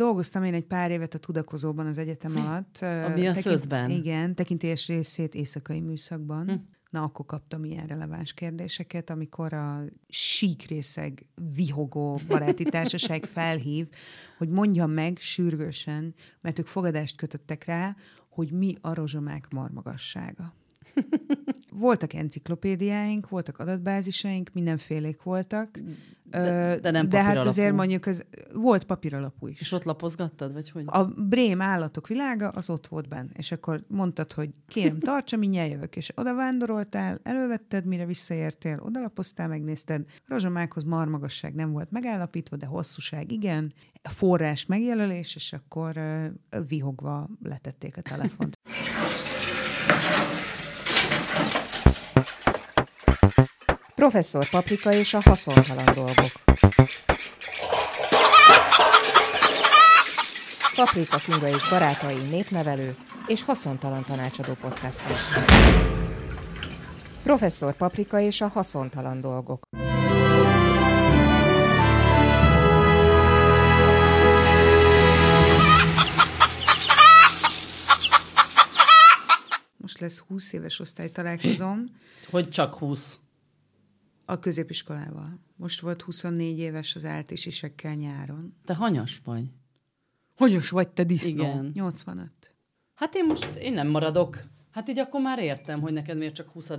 dolgoztam én egy pár évet a tudakozóban az egyetem alatt. Ami a szözben. Igen, tekintélyes részét éjszakai műszakban. Hm. Na, akkor kaptam ilyen releváns kérdéseket, amikor a sík részeg vihogó baráti társaság felhív, hogy mondjam meg sürgősen, mert ők fogadást kötöttek rá, hogy mi a rozsomák marmagassága. Voltak enciklopédiáink, voltak adatbázisaink, mindenfélék voltak. De- de nem de hát papíralapú. azért mondjuk ez, volt papíralapú is. És ott lapozgattad, vagy hogy? A Brém állatok világa az ott volt benne, és akkor mondtad, hogy kérem, tartsa, mindjárt jövök, és oda vándoroltál, elővetted, mire visszaértél, odalapoztál, megnézted, rozsomákhoz marmagasság nem volt megállapítva, de hosszúság igen, forrás megjelölés, és akkor uh, vihogva letették a telefont. Professzor Paprika és a haszontalan dolgok. Paprika Kinga és barátai népnevelő és haszontalan tanácsadó podcastja. Professzor Paprika és a haszontalan dolgok. Most lesz 20 éves osztálytalálkozom Hogy csak 20. a középiskolával. Most volt 24 éves az áltisisekkel nyáron. Te hanyas vagy. Hogyos vagy te disznó? Igen. 85. Hát én most, én nem maradok. Hát így akkor már értem, hogy neked miért csak 20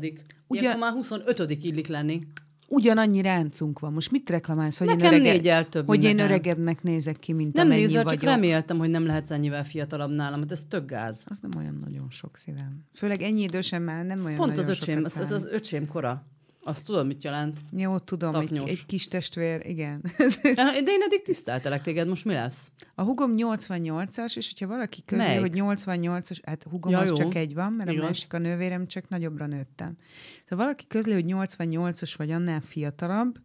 Ugye... Akkor már 25 illik lenni. Ugyanannyi ráncunk van. Most mit reklamálsz, hogy Nekem én, örege... több, hogy én nekem. öregebbnek nézek ki, mint Nem amennyi nézel, vagyok. csak reméltem, hogy nem lehetsz ennyivel fiatalabb nálam, mert ez tök gáz. Az nem olyan nagyon sok szívem. Főleg ennyi idősen már nem Ez olyan pont nagyon az öcsém, ez számít. az öcsém kora. Azt tudod, mit jelent? Jó, tudom, egy, egy kis testvér, igen. De én eddig tiszteltelek téged, most mi lesz? A hugom 88-as, és hogyha valaki közli, Melyik? hogy 88-as, hát hugom Ja, az jó. csak egy van, mert Igaz. a másik a nővérem, csak nagyobbra nőttem. Szóval valaki közli, hogy 88-as vagy annál fiatalabb,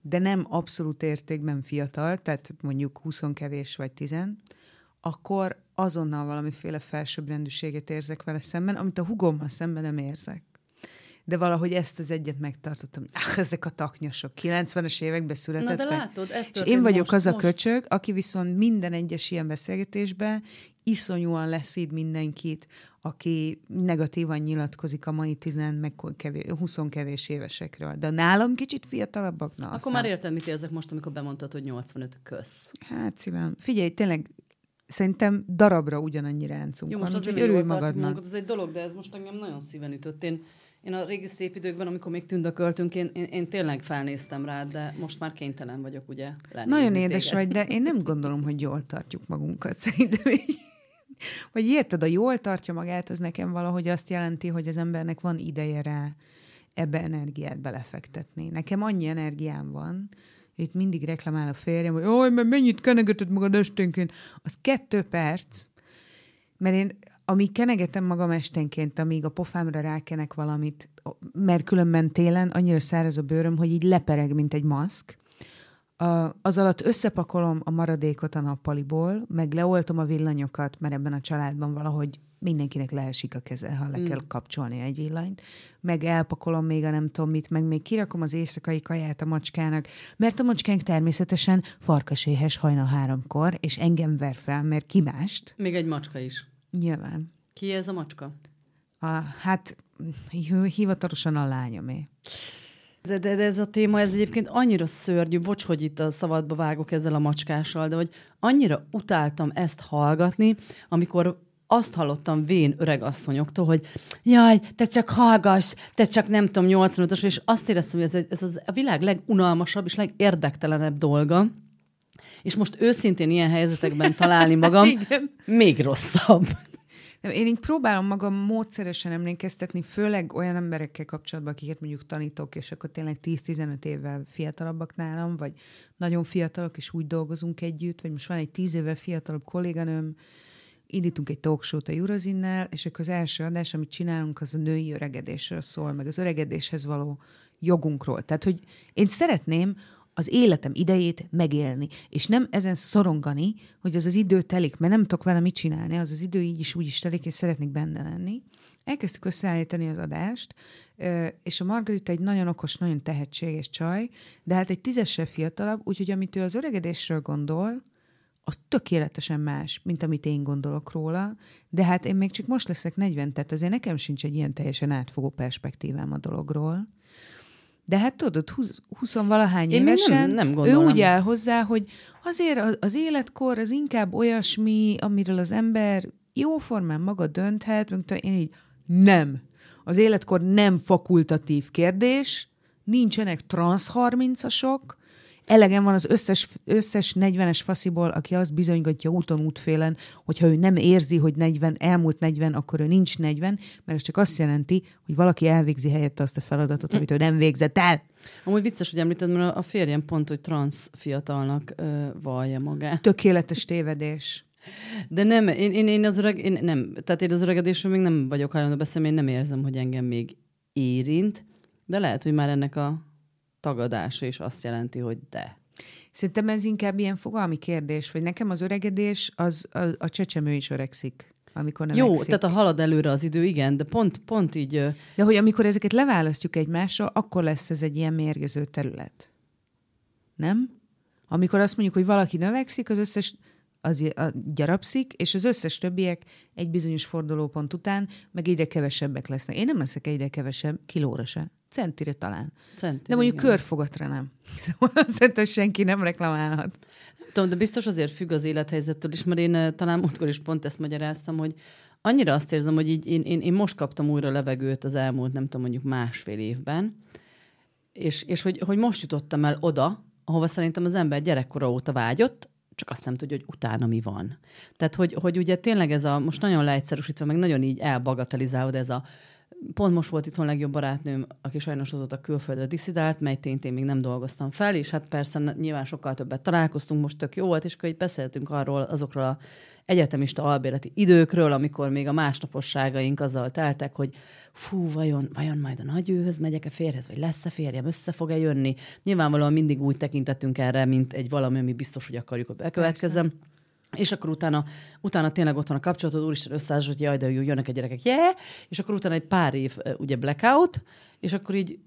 de nem abszolút értékben fiatal, tehát mondjuk 20 kevés vagy 10, akkor azonnal valamiféle felsőbbrendűséget érzek vele szemben, amit a hugommal szemben nem érzek. De valahogy ezt az egyet megtartottam. Ah, ezek a taknyosok, 90-es években Na születettek. de látod, ez És én vagyok most, az a most. köcsög, aki viszont minden egyes ilyen beszélgetésben iszonyúan leszíd mindenkit, aki negatívan nyilatkozik a mai 10 meg kevés, 20 kevés évesekről. De nálam kicsit fiatalabbak, na azt Akkor már érted, mit érzek most, amikor bemondtad, hogy 85 kösz. Hát szívem. Figyelj, tényleg szerintem darabra ugyanannyi ráncunk Jó, van, most azért úgyhogy mi örülj magadnak. magunkat, ez egy dolog, de ez most engem nagyon szíven ütött. Én, én a régi szép időkben, amikor még tündököltünk, én, én, én tényleg felnéztem rád, de most már kénytelen vagyok, ugye, Nagyon édes téged. vagy, de én nem gondolom, hogy jól tartjuk magunkat. Szerintem így. Vagy érted, a jól tartja magát, az nekem valahogy azt jelenti, hogy az embernek van ideje rá ebbe energiát belefektetni. Nekem annyi energiám van, hogy itt mindig reklamál a férjem, hogy oj, mert mennyit kenegeted magad esténként. Az kettő perc, mert én amíg kenegetem magam esténként, amíg a pofámra rákenek valamit, mert különben télen annyira száraz a bőröm, hogy így lepereg, mint egy maszk, az alatt összepakolom a maradékot a nappaliból, meg leoltom a villanyokat, mert ebben a családban valahogy mindenkinek leesik a keze, ha le Mm. kell kapcsolni egy villanyt, meg elpakolom még a nem tudom mit, meg még kirakom az éjszakai kaját a macskának, mert a macskánk természetesen farkaséhes hajna háromkor, és engem ver fel, mert ki mást? Még egy macska is. Nyilván. Ki ez a macska? A, hát hi- hivatalosan a lányomé. De, de, de ez a téma, ez egyébként annyira szörnyű, bocs, hogy itt a szabadba vágok ezzel a macskással, de hogy annyira utáltam ezt hallgatni, amikor azt hallottam vén öregasszonyoktól, hogy jaj, te csak hallgass, te csak nem tudom, 85-ös, és azt éreztem, hogy ez, ez az a világ legunalmasabb és legérdektelenebb dolga, és most őszintén ilyen helyzetekben találni magam, még rosszabb. Én így próbálom magam módszeresen emlékeztetni, főleg olyan emberekkel kapcsolatban, akiket mondjuk tanítok, és akkor tényleg 10-15 évvel fiatalabbak nálam, vagy nagyon fiatalok, és úgy dolgozunk együtt, vagy most van egy 10 évvel fiatalabb kolléganőm, indítunk egy talkshow-t a Eurozinnel, és akkor az első adás, amit csinálunk, az a női öregedésről szól, meg az öregedéshez való jogunkról. Tehát, hogy én szeretném az életem idejét megélni, és nem ezen szorongani, hogy az az idő telik, mert nem tudok vele mit csinálni, az az idő így is úgy is telik, és szeretnék benne lenni. Elkezdtük összeállítani az adást, és a Margarita egy nagyon okos, nagyon tehetséges csaj, de hát egy tízessel fiatalabb, úgyhogy amit ő az öregedésről gondol, az tökéletesen más, mint amit én gondolok róla, de hát én még csak most leszek 40, tehát azért nekem sincs egy ilyen teljesen átfogó perspektívám a dologról. De hát tudod, 20 valahány Én évesen nem- nem ő gondolom. úgy áll hozzá, hogy azért az- az életkor az inkább olyasmi, amiről az ember jóformán maga dönthet, mint én így nem. Az életkor nem fakultatív kérdés, nincsenek transz 30-asok, elegem van az összes, összes 40-es fasziból, aki azt bizonygatja úton útfélen, hogyha ő nem érzi, hogy 40, elmúlt 40, akkor ő nincs 40, mert ez csak azt jelenti, hogy valaki elvégzi helyette azt a feladatot, amit ő nem végzett el. Amúgy vicces, hogy említed, mert a férjem pont, hogy transz fiatalnak ö, vallja magát. Tökéletes tévedés. De nem, én, én, én az öreg, én nem, tehát én az öregedésről még nem vagyok hajlandó beszélni, én nem érzem, hogy engem még érint, de lehet, hogy már ennek a tagadása is azt jelenti, hogy de. Szerintem ez inkább ilyen fogalmi kérdés, vagy nekem az öregedés, az a, a csecsemő is öregszik, amikor nem Jó, tehát a halad előre az idő, igen, de pont, pont így, De hogy amikor ezeket leválasztjuk egymásról, akkor lesz ez egy ilyen mérgező terület. Nem? Amikor azt mondjuk, hogy valaki növekszik, az összes az gyarapszik, és az összes többiek egy bizonyos fordulópont után meg egyre kevesebbek lesznek. Én nem leszek egyre kevesebb, kilóra se. Centire talán. Centi, De mondjuk igen. körfogatra nem. Szóval szerintem senki nem reklamálhat. Tudom, de biztos azért függ az élethelyzettől is, mert én eh, talán múltkor is pont ezt magyaráztam, hogy annyira azt érzem, hogy így én, én, én most kaptam újra levegőt az elmúlt, nem tudom, mondjuk másfél évben, és, és hogy, hogy most jutottam el oda, ahova szerintem az ember gyerekkora óta vágyott, csak azt nem tudja, hogy utána mi van. Tehát, hogy, hogy ugye tényleg ez a, most nagyon leegyszerűsítve, meg nagyon így elbagatelizálva, de ez a Pont most volt itthon legjobb barátnőm, aki sajnos azóta külföldre diszidált, mely én még nem dolgoztam fel, és hát persze nyilván sokkal többet találkoztunk, most tök jó volt, és akkor így beszéltünk arról, azokról a egyetemista albérleti időkről, amikor még a másnaposságaink azzal teltek, hogy fú, vajon, vajon majd a nagyőhöz megyek-e férhez, vagy lesz-e férjem, össze fog-e jönni. Nyilvánvalóan mindig úgy tekintettünk erre, mint egy valami, ami biztos, hogy akarjuk, hogy bekövetkezzem. És akkor utána, utána tényleg ott van a kapcsolatod, úristen összeállás, hogy jaj, de jó, jönnek a gyerekek, yeah! és akkor utána egy pár év ugye blackout, és akkor így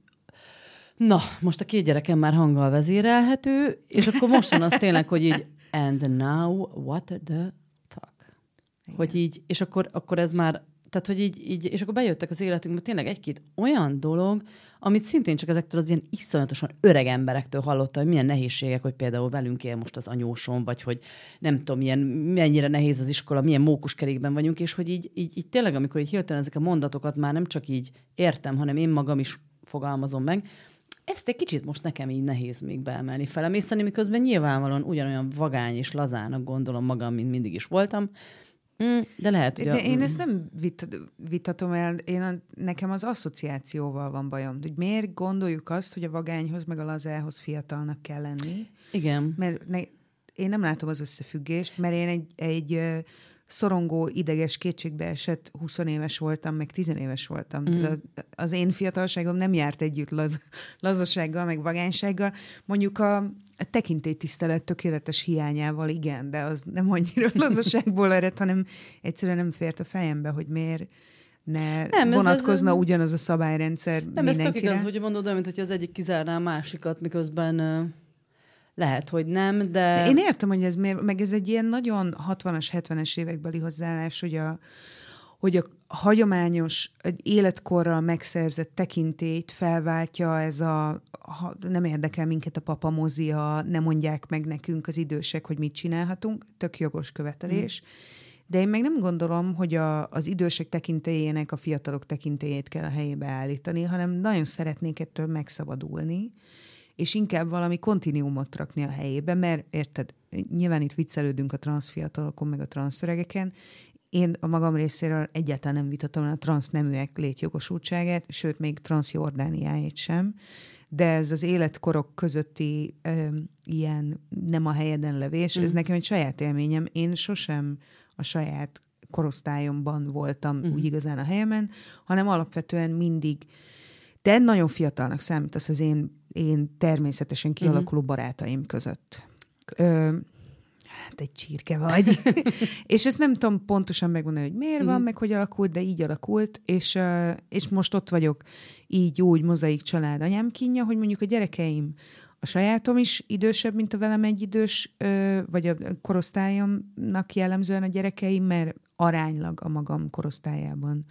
na, most a két gyerekem már hanggal vezérelhető, és akkor most van az tényleg, hogy így and now what the fuck? Hogy így, és akkor, akkor ez már, tehát hogy így, így, és akkor bejöttek az életünkbe tényleg egy-két olyan dolog, amit szintén csak ezektől az ilyen iszonyatosan öreg emberektől hallottam, hogy milyen nehézségek, hogy például velünk él most az anyósom, vagy hogy nem tudom, milyen, mennyire nehéz az iskola, milyen mókuskerékben vagyunk, és hogy így, így, így tényleg, amikor így hirtelen ezek a mondatokat már nem csak így értem, hanem én magam is fogalmazom meg, ezt egy kicsit most nekem így nehéz még beemelni, felemészteni, miközben nyilvánvalóan ugyanolyan vagány és lazának gondolom magam, mint mindig is voltam, Mm, de lehet, hogy... De a, én ezt nem vit, vitatom el, én a, nekem az asszociációval van bajom, hogy miért gondoljuk azt, hogy a vagányhoz meg a lazához fiatalnak kell lenni, Igen. mert ne, én nem látom az összefüggést, mert én egy, egy szorongó, ideges, kétségbe esett 20 éves voltam, meg 10 éves voltam. Mm. Az én fiatalságom nem járt együtt laz, lazasággal, meg vagánysággal. Mondjuk a, a tekintélytisztelet tökéletes hiányával, igen, de az nem annyira lazaságból ered, hanem egyszerűen nem fért a fejembe, hogy miért ne ez- nem, ez- vonatkozna ez- ugyanaz a szabályrendszer Nem, ez tök igaz, hogy mondod olyan, mint hogy az egyik kizárná a másikat, miközben lehet, hogy nem, de... Én értem, hogy ez miért, meg ez egy ilyen nagyon 60-as, 70-es évekbeli hozzáállás, hogy a, hogy a hagyományos, egy életkorral megszerzett tekintélyt felváltja ez a, ha, nem érdekel minket a papamozia, nem mondják meg nekünk az idősek, hogy mit csinálhatunk, tök jogos követelés. Mm. De én meg nem gondolom, hogy a, az idősek tekintélyének a fiatalok tekintélyét kell a helyébe állítani, hanem nagyon szeretnék ettől megszabadulni, és inkább valami kontinuumot rakni a helyébe, mert érted, nyilván itt viccelődünk a transzfiatalokon, meg a transzöregeken, én a magam részéről egyáltalán nem vitatom a transzneműek létjogosultságát, sőt, még transzjordániáit sem, de ez az életkorok közötti ö, ilyen nem a helyeden levés, mm. ez nekem egy saját élményem. Én sosem a saját korosztályomban voltam mm. úgy igazán a helyemen, hanem alapvetően mindig de nagyon fiatalnak számítasz az én, én természetesen kialakuló uh-huh. barátaim között. Ö, hát egy csirke vagy. és ezt nem tudom pontosan megmondani, hogy miért uh-huh. van, meg hogy alakult, de így alakult, és, és most ott vagyok így úgy mozaik család anyám kínja, hogy mondjuk a gyerekeim a sajátom is idősebb, mint a velem egy idős, vagy a korosztályomnak jellemzően a gyerekeim, mert aránylag a magam korosztályában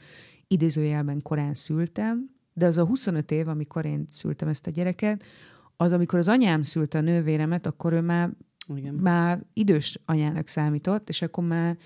idézőjelben korán szültem, de az a 25 év, amikor én szültem ezt a gyereket, az, amikor az anyám szülte a nővéremet, akkor ő már, Igen. már idős anyának számított, és akkor már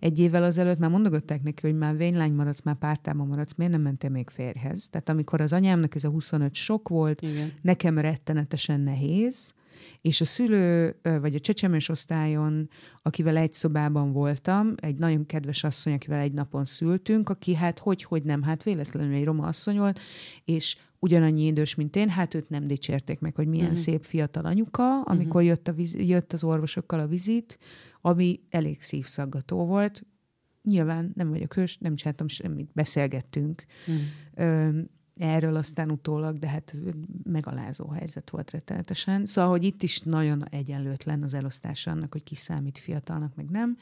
egy évvel azelőtt már mondogatták neki, hogy már vénylány maradsz, már pártában maradsz, miért nem mentél még férjhez? Tehát amikor az anyámnak ez a 25 sok volt, Igen. nekem rettenetesen nehéz, és a szülő, vagy a csecsemős osztályon, akivel egy szobában voltam, egy nagyon kedves asszony, akivel egy napon szültünk, aki hát hogy, hogy nem, hát véletlenül egy roma asszony volt, és ugyanannyi idős, mint én, hát őt nem dicsérték meg, hogy milyen Mhm. szép fiatal anyuka, amikor jött, a viz, jött az orvosokkal a vizit, ami elég szívszaggató volt. Nyilván nem vagyok hős, nem csináltam semmit, beszélgettünk Mhm. ö, erről aztán utólag, de hát ez megalázó helyzet volt rettenetesen. Szóval, hogy itt is nagyon egyenlőtlen az elosztása annak, hogy ki számít fiatalnak, meg nem.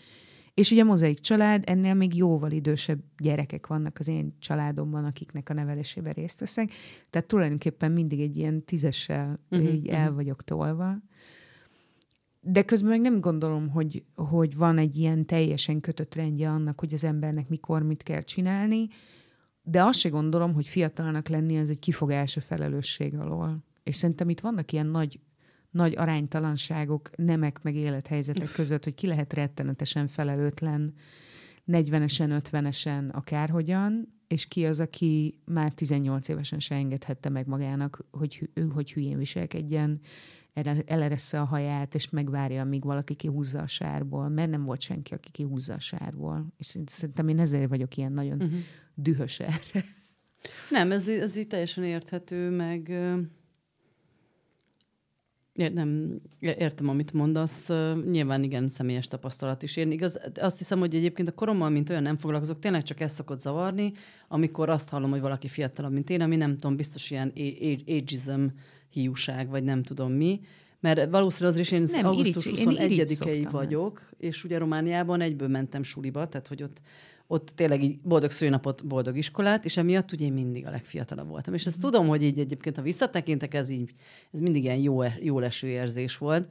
És ugye a mozaik család, ennél még jóval idősebb gyerekek vannak az én családomban, akiknek a nevelésében részt veszek. Tehát tulajdonképpen mindig egy ilyen tízessel uh-huh, így el mhm. vagyok tolva. De közben meg nem gondolom, hogy, hogy van egy ilyen teljesen kötött rendje annak, hogy az embernek mikor mit kell csinálni, de azt se gondolom, hogy fiatalnak lenni az egy kifogás a felelősség alól. És szerintem itt vannak ilyen nagy, nagy aránytalanságok, nemek meg élethelyzetek között, hogy ki lehet rettenetesen felelőtlen 40-esen, 50-esen, akárhogyan, és ki az, aki már 18 évesen se engedhette meg magának, hogy, ő, hogy hülyén viselkedjen, ele- eleressze a haját, és megvárja, amíg valaki kihúzza a sárból, mert nem volt senki, aki kihúzza a sárból. És szerint- szerintem én ezért vagyok ilyen nagyon Mhm. dühös erre. Nem, ez, ez így teljesen érthető, meg nem, értem, amit mondasz. Nyilván igen, személyes tapasztalat is. Én igaz, azt hiszem, hogy egyébként a korommal, mint olyan nem foglalkozok, tényleg csak ezt szokott zavarni, amikor azt hallom, hogy valaki fiatalabb, mint én, ami nem tudom, biztos ilyen ageism hiúság, vagy nem tudom mi. Mert valószínűleg az is én Nem, nem, augusztus irigy- én irigy 21-ei szoktam vagyok, és ugye Romániában egyből mentem suliba, tehát hogy ott ott tényleg így boldog szülinapot, boldog iskolát, és emiatt ugye én mindig a legfiatalabb voltam. És ezt tudom, hogy így egyébként, ha visszatekintek, ez így, ez mindig ilyen jó, jó leső érzés volt,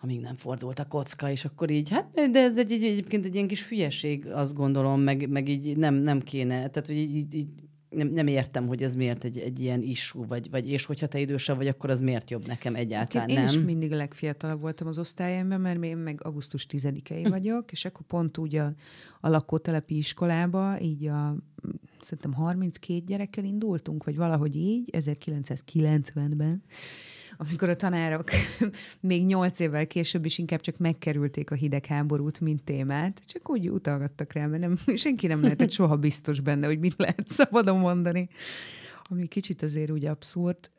amíg nem fordult a kocka, és akkor így, hát, de ez egy, egy, egyébként egy ilyen kis hülyeség, azt gondolom, meg, meg így nem, nem kéne, tehát hogy így, így, így nem, nem értem, hogy ez miért egy, egy ilyen issú, vagy, vagy és hogyha te idősebb vagy, akkor az miért jobb nekem egyáltalán? Én nem. is mindig a legfiatalabb voltam az osztályomban, mert én meg augusztus 10-ei vagyok, és akkor pont úgy a, a lakótelepi iskolába, így a szerintem 32 gyerekkel indultunk, vagy valahogy így, 1990-ben, amikor a tanárok még nyolc évvel később is inkább csak megkerülték a hidegháborút, mint témát, csak úgy utalgattak rá, mert nem, senki nem lehetett soha biztos benne, hogy mit lehet szabadon mondani, ami kicsit azért úgy abszurd.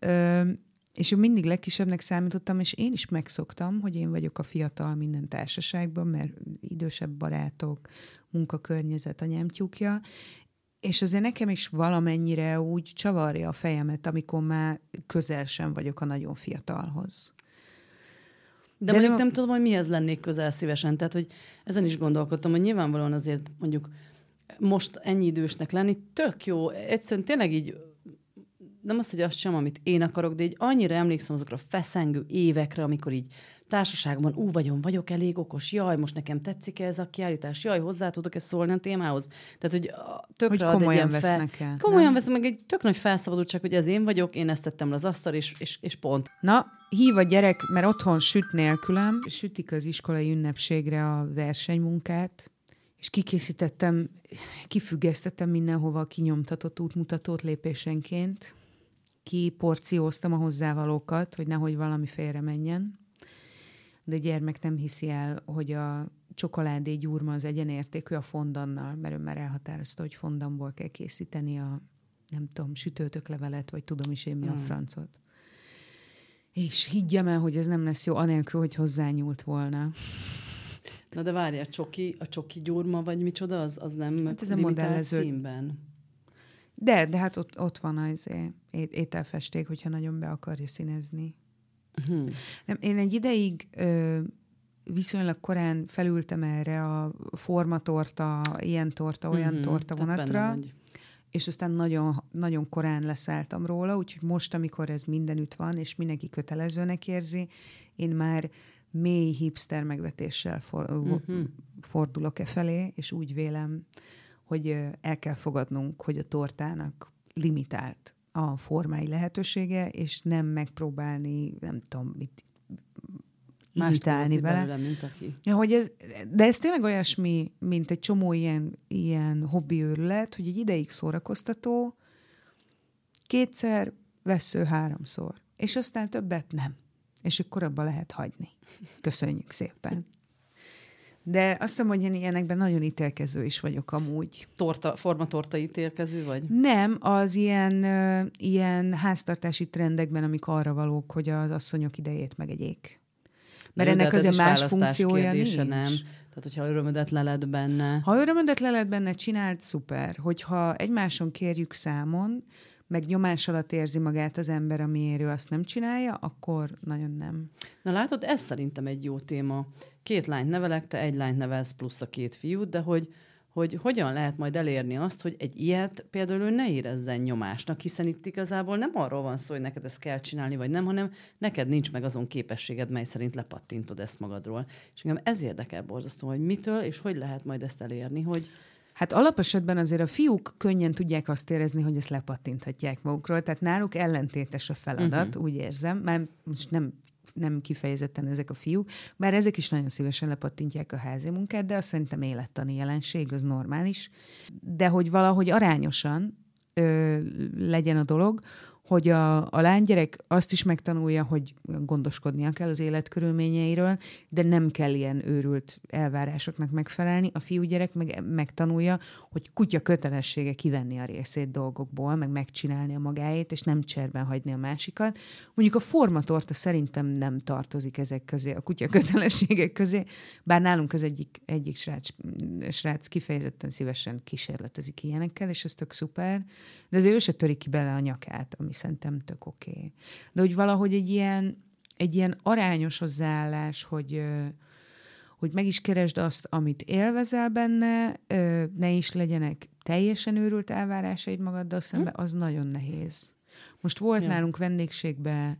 És én mindig legkisebbnek számítottam, és én is megszoktam, hogy én vagyok a fiatal minden társaságban, mert idősebb barátok, munkakörnyezet, anyám tyúkja, és azért nekem is valamennyire úgy csavarja a fejemet, amikor már közel sem vagyok a nagyon fiatalhoz. De, De mondjuk nem- nem tudom, hogy mihez lennék közel szívesen. Tehát, hogy ezen is gondolkodtam, hogy nyilvánvalóan azért mondjuk most ennyi idősnek lenni tök jó. Egyszerűen tényleg így nem az, hogy azt sem, amit én akarok, de így annyira emlékszem azokra a feszengő évekre, amikor így társaságban, ú, vagyon, vagyok elég okos, jaj, most nekem tetszik ez a kiállítás, jaj, hozzá tudok ezt szólni a témához. Tehát, hogy tökre Hogy ad komolyan ilyen vesznek el, Komolyan veszem, meg egy tök nagy felszabadultság, hogy ez én vagyok, én ezt tettem le az asztal, és, és, és pont. Na, hív a gyerek, mert otthon süt nélkülem, sütik az iskolai ünnepségre a versenymunkát, és kikészítettem, kifüggesztettem mindenhova kinyomtatott útmutatót lépésenként, kiporcióztam a hozzávalókat, hogy nehogy valami félre menjen. De a gyermek nem hiszi el, hogy a csokoládé gyurma az egyenértékű a fondannal, mert ő már elhatározta, hogy fondamból kell készíteni a, nem tudom, sütőtöklevelet, vagy tudom is én mi a Hmm. francot. És higgyem el, hogy ez nem lesz jó, anélkül, hogy hozzányúlt volna. Na de várj, a csoki, a csoki gyurma, vagy micsoda, az, az nem Hát ez a modellező- színben. De, de hát ott, ott van az ételfesték, hogyha nagyon be akarja színezni. Uh-huh. Nem, én egy ideig ö, viszonylag korán felültem erre a formatorta, ilyen torta, olyan Mhm, torta vonatra, és aztán nagyon, nagyon korán leszálltam róla, úgyhogy most, amikor ez mindenütt van, és mindenki kötelezőnek érzi, én már mély hipster megvetéssel for, uh-huh. fordulok e felé, és úgy vélem, hogy el kell fogadnunk, hogy a tortának limitált a formái lehetősége, és nem megpróbálni, nem tudom, mit imitálni vele. Belőle, mint aki. Ja, hogy ez, de ez tényleg olyasmi, mint egy csomó ilyen, ilyen hobbi őrület, hogy egy ideig szórakoztató, kétszer, vesző háromszor, és aztán többet nem. És akkor abba lehet hagyni. Köszönjük szépen. De azt hiszem, hogy én ilyenekben nagyon ítélkező is vagyok amúgy. Torta, formatorta ítélkező vagy? Nem, az ilyen, ilyen háztartási trendekben, amik arra valók, hogy az asszonyok idejét megegyék. Mert Jó, ennek hát azért más funkciója nincs. Nem. Tehát, hogyha örömödet leled benne. Ha örömödet leled benne, csinált, szuper. Hogyha egymáson kérjük számon, meg nyomás alatt érzi magát az ember, amiért ő azt nem csinálja, akkor nagyon nem. Na látod, ez szerintem egy jó téma. Két lányt nevelek, te egy lányt nevelsz plusz a két fiút, de hogy hogy hogyan lehet majd elérni azt, hogy egy ilyet például ő ne érezzen nyomásnak, hiszen itt igazából nem arról van szó, hogy neked ezt kell csinálni, vagy nem, hanem neked nincs meg azon képességed, mely szerint lepattintod ezt magadról. És engem ez érdekel borzasztó, hogy mitől és hogy lehet majd ezt elérni, hogy, Hát alapesetben azért a fiúk könnyen tudják azt érezni, hogy ezt lepattinthatják magukról, tehát náluk ellentétes a feladat, uh-huh. úgy érzem, mert most nem nem kifejezetten ezek a fiúk, bár ezek is nagyon szívesen lepattintják a házi munkát, de azt szerintem élettani jelenség, az normális. De hogy valahogy arányosan ö, legyen a dolog, hogy a, a lánygyerek azt is megtanulja, hogy gondoskodnia kell az életkörülményeiről, de nem kell ilyen őrült elvárásoknak megfelelni. A fiúgyerek meg megtanulja, hogy kutya kötelessége kivenni a részét dolgokból, meg megcsinálni a magáét, és nem cserben hagyni a másikat. Mondjuk a formatorta szerintem nem tartozik ezek közé, a kutya kötelességek közé, bár nálunk az egyik, egyik srác, srác kifejezetten szívesen kísérletezik ilyenekkel, és ez tök szuper, de azért ő se törik ki bele a nyakát, ami szerintem tök oké. Okay. De hogy valahogy egy ilyen, egy ilyen arányos hozzáállás, hogy, hogy meg is keresd azt, amit élvezel benne, ne is legyenek teljesen őrült elvárásaid magaddal szembe, hm? az nagyon nehéz. Most volt ja. nálunk vendégségben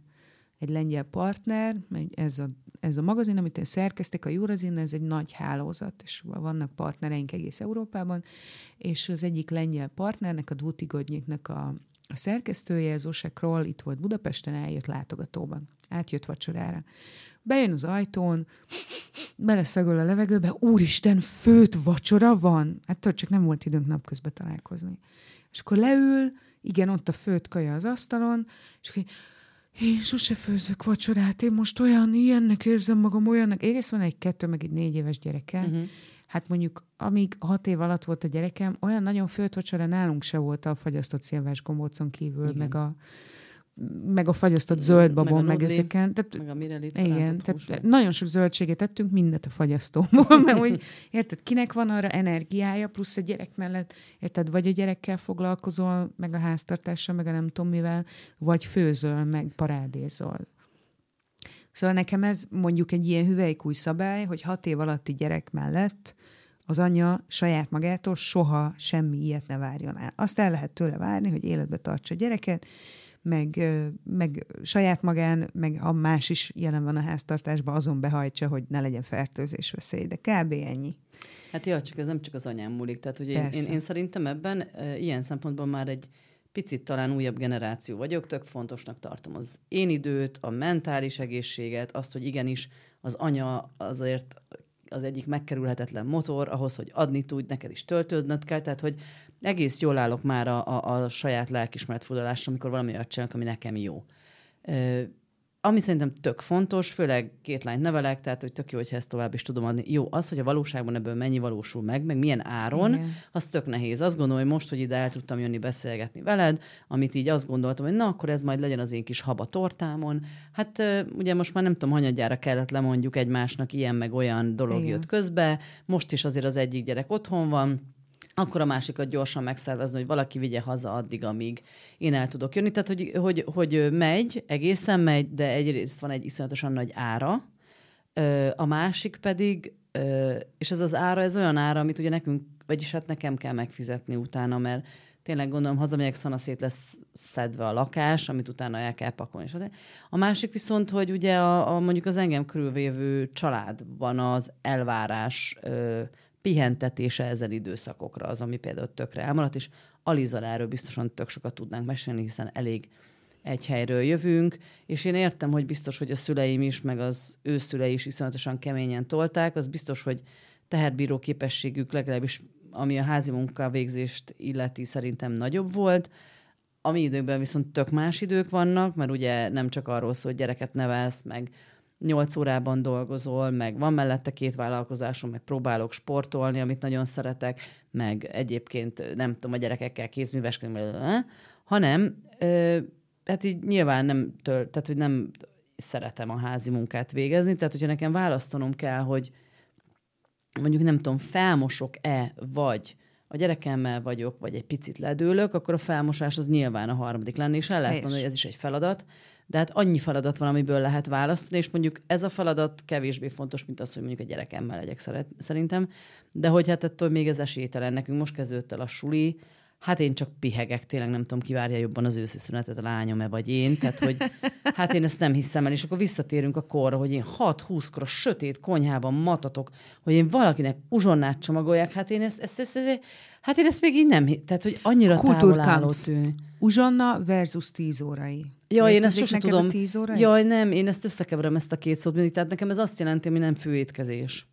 egy lengyel partner, ez a, ez a magazin, amit én szerkeztek, a Eurazin, ez egy nagy hálózat, és vannak partnereink egész Európában, és az egyik lengyel partnernek, a Dvutigodnyiknak a, a szerkesztője, Zose Kroll, itt volt Budapesten, eljött látogatóban. Átjött vacsorára. Bejön az ajtón, beleszagol a levegőbe, úristen, főt vacsora van? Hát csak nem volt időnk napközben találkozni. És akkor leül, igen, ott a főt kaja az asztalon, és akkor én sose főzök vacsorát, én most olyan, ilyennek érzem magam, olyannak. Egyrészt van egy kettő, meg egy négy éves gyereke. Uh-huh. Hát mondjuk, amíg hat év alatt volt a gyerekem, olyan nagyon főtt vacsora nálunk se volt a fagyasztott szilvás gombócon kívül, Igen. meg a meg a fagyasztott zöld babon, meg, meg ezeken. Tehát, meg a mirelit Igen, tehát nagyon sok zöldséget tettünk, mindet a fagyasztóból, mert hogy érted, kinek van arra energiája, plusz a gyerek mellett, érted, vagy a gyerekkel foglalkozol, meg a háztartással, meg a nem tudom mivel, vagy főzöl, meg parádézol. Szóval nekem ez mondjuk egy ilyen hüvelykúj szabály, hogy hat év alatti gyerek mellett az anyja saját magától soha semmi ilyet ne várjon el. Azt el lehet tőle várni, hogy életbe tartsa a gyereket, meg, meg saját magán, meg ha más is jelen van a háztartásban, azon behajtsa, hogy ne legyen fertőzés veszély, de kb. ennyi. Hát jó, csak ez nem csak az anyám múlik. Tehát, hogy én, én, én szerintem ebben e, ilyen szempontból már egy picit talán újabb generáció vagyok, tök fontosnak tartom az én időt, a mentális egészséget, azt, hogy igenis az anya azért az egyik megkerülhetetlen motor ahhoz, hogy adni tudj, neked is töltődnöd kell, tehát hogy egész jól állok már a, a, a saját lelkismeret fordulásra, amikor valami olyat csinálok, ami nekem jó. Ami szerintem tök fontos, főleg két lányt nevelek, tehát hogy tök jó, hogyha ezt tovább is tudom adni. Jó, az, hogy a valóságban ebből mennyi valósul meg, meg milyen áron, Igen. az tök nehéz. Azt gondolom, hogy most, hogy ide el tudtam jönni beszélgetni veled, amit így azt gondoltam, hogy na, akkor ez majd legyen az én kis haba tortámon. Hát ugye most már nem tudom, hanyadjára kellett lemondjuk egymásnak, ilyen meg olyan dolog Igen. jött közbe. Most is azért az egyik gyerek otthon van, akkor a másikat gyorsan megszervezni, hogy valaki vigye haza addig, amíg én el tudok jönni. Tehát, hogy, hogy, hogy megy, egészen megy, de egyrészt van egy iszonyatosan nagy ára, a másik pedig és ez az ára, ez olyan ára, amit ugye nekünk, vagyis hát nekem kell megfizetni utána, mert tényleg gondolom, hazamegyek, szanaszét lesz szedve a lakás, amit utána el kell pakolni. A másik viszont, hogy ugye a, a mondjuk az engem körülvévő családban az elvárás pihentetése ezen időszakokra az, ami például tökre elmaradt, és Alizal erről biztosan tök sokat tudnánk mesélni, hiszen elég egy helyről jövünk, és én értem, hogy biztos, hogy a szüleim is, meg az ő szülei is iszonyatosan keményen tolták, az biztos, hogy teherbíró képességük legalábbis, ami a házi munkavégzést illeti, szerintem nagyobb volt. A mi időkben viszont tök más idők vannak, mert ugye nem csak arról szól, hogy gyereket nevelsz, meg nyolc órában dolgozol, meg van mellette két vállalkozásom, meg próbálok sportolni, amit nagyon szeretek, meg egyébként nem tudom, a gyerekekkel kézműveskedni, hanem hát így nyilván nem, töl, tehát, hogy nem szeretem a házi munkát végezni, tehát hogyha nekem választanom kell, hogy mondjuk nem tudom, felmosok-e, vagy a gyerekemmel vagyok, vagy egy picit ledőlök, akkor a felmosás az nyilván a harmadik lenne, és el lehet mondani, hogy ez is egy feladat, de hát annyi feladat van, amiből lehet választani, és mondjuk ez a feladat kevésbé fontos, mint az, hogy mondjuk a gyerekemmel legyek szeret, szerintem, de hogy hát ettől még ez esélytelen. Nekünk most kezdődött el a suli, hát én csak pihegek, tényleg nem tudom, kivárja jobban az őszi szünetet, a lányom-e vagy én, tehát hogy hát én ezt nem hiszem el, és akkor visszatérünk a korra, hogy én 6-20-kor a sötét konyhában matatok, hogy én valakinek uzsonnát csomagolják, hát én ezt, ezt, ezt, ezt hát én ezt még így nem, tehát hogy annyira távolálló tűnik. Uzsonna versus 10 órai. Jaj, én ezt sosem tudom. Jaj, nem, én ezt összekeverem ezt a két szót mindig. Tehát nekem ez azt jelenti, ami nem főétkezés.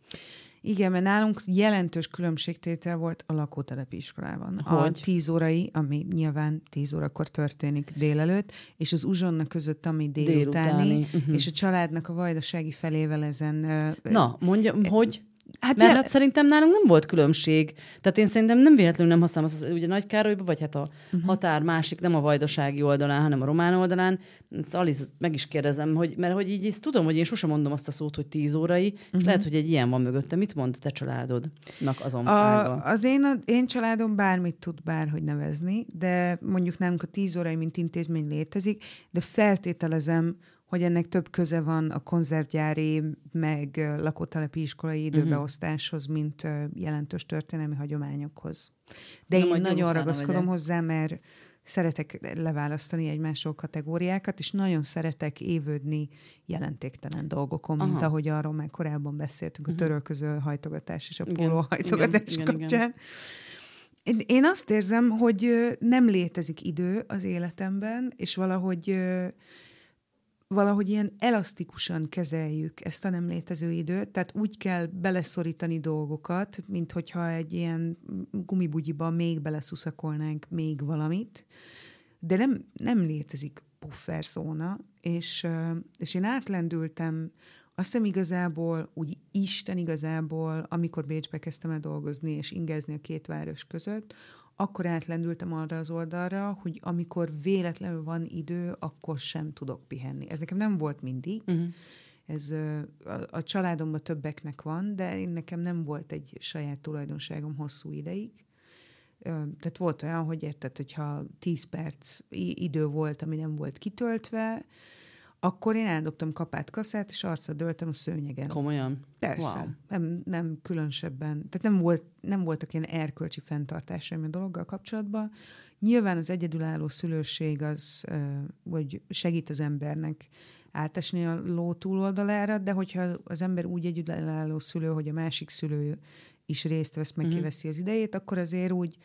Igen, mert nálunk jelentős különbségtétel volt a lakótelepi iskolában. Hogy? A tíz órai, ami nyilván tíz órakor történik délelőtt, és az uzsonna között, ami délutáni, délutáni. Uh-huh. és a családnak a vajdasági felével ezen... Na, mondja, hogy? Hát Mert hát szerintem nálunk nem volt különbség. Tehát én szerintem nem véletlenül nem használom azt, ugye Nagy Károlyba, vagy hát a uh-huh. határ másik, nem a vajdasági oldalán, hanem a román oldalán. Ezt Alice, meg is kérdezem, hogy, mert hogy így ezt tudom, hogy én sosem mondom azt a szót, hogy tíz órai, uh-huh. és mhm. lehet, hogy egy ilyen van mögötte. Mit mond te családodnak azon a, ága? Az én, a, én családom bármit tud bárhogy nevezni, de mondjuk nálunk a tíz órai, mint intézmény létezik, de feltételezem, hogy ennek több köze van a konzervgyári, meg lakótelepi iskolai mhm. időbeosztáshoz, mint jelentős történelmi hagyományokhoz. De Na, én nagyon ragaszkodom hozzá, mert szeretek leválasztani egymásról kategóriákat, és nagyon szeretek évődni jelentéktelen dolgokon, Aha. mint ahogy arról már korábban beszéltünk, a mhm. törölköző hajtogatás és a pólóhajtogatás kapcsán. Igen, igen. Én azt érzem, hogy nem létezik idő az életemben, és valahogy valahogy ilyen elasztikusan kezeljük ezt a nem létező időt, tehát úgy kell beleszorítani dolgokat, mint hogyha egy ilyen gumibugyiba még beleszuszakolnánk még valamit, de nem, nem létezik pufferzóna, és, és én átlendültem azt hiszem igazából, úgy Isten igazából, amikor Bécsbe kezdtem el dolgozni és ingezni a két város között, akkor átlendültem arra az oldalra, hogy amikor véletlenül van idő, akkor sem tudok pihenni. Ez nekem nem volt mindig. Uh-huh. Ez a, a családomban többeknek van, de én nekem nem volt egy saját tulajdonságom hosszú ideig. Tehát volt olyan, hogy érted, hogyha 10 perc idő volt, ami nem volt kitöltve, akkor én eldobtam kapát kaszát, és arcra döltem a szőnyegen. Komolyan? Persze. Wow. Nem, nem különösebben. Tehát nem, volt, nem voltak ilyen erkölcsi fenntartásaim a dologgal kapcsolatban. Nyilván az egyedülálló szülőség az, hogy segít az embernek átesni a ló túloldalára, de hogyha az ember úgy egyedülálló szülő, hogy a másik szülő is részt vesz, meg uh-huh. kiveszi az idejét, akkor azért úgy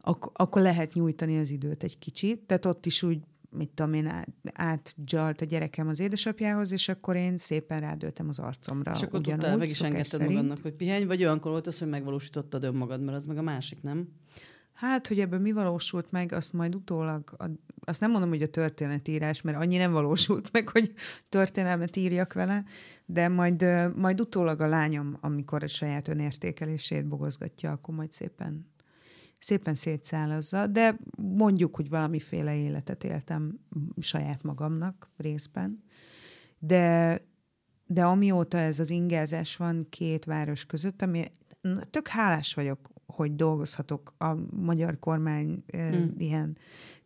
ak- akkor lehet nyújtani az időt egy kicsit. Tehát ott is úgy mit tudom én, átgyalt a gyerekem az édesapjához, és akkor én szépen rádöltem az arcomra. És akkor tudtál, meg is engedted szerint. magadnak, hogy pihenj, vagy olyankor volt az, hogy megvalósítottad önmagad, mert az meg a másik, nem? Hát, hogy ebből mi valósult meg, azt majd utólag, azt nem mondom, hogy a történetírás, mert annyi nem valósult meg, hogy történelmet írjak vele, de majd, majd utólag a lányom, amikor a saját önértékelését bogozgatja, akkor majd szépen szépen szétszálazza, de mondjuk, hogy valamiféle életet éltem saját magamnak részben. De, de amióta ez az ingázás van két város között, ami tök hálás vagyok, hogy dolgozhatok a magyar kormány hmm. ilyen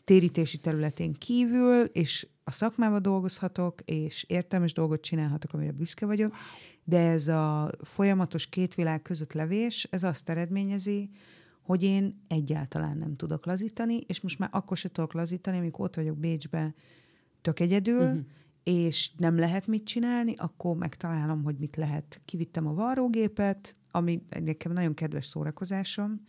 térítési területén kívül, és a szakmában dolgozhatok, és értelmes dolgot csinálhatok, amire büszke vagyok, de ez a folyamatos két világ között levés, ez azt eredményezi, hogy én egyáltalán nem tudok lazítani, és most már akkor se tudok lazítani, amikor ott vagyok Bécsbe tök egyedül, uh-huh. és nem lehet mit csinálni, akkor megtalálom, hogy mit lehet. Kivittem a varrógépet, ami nekem nagyon kedves szórakozásom,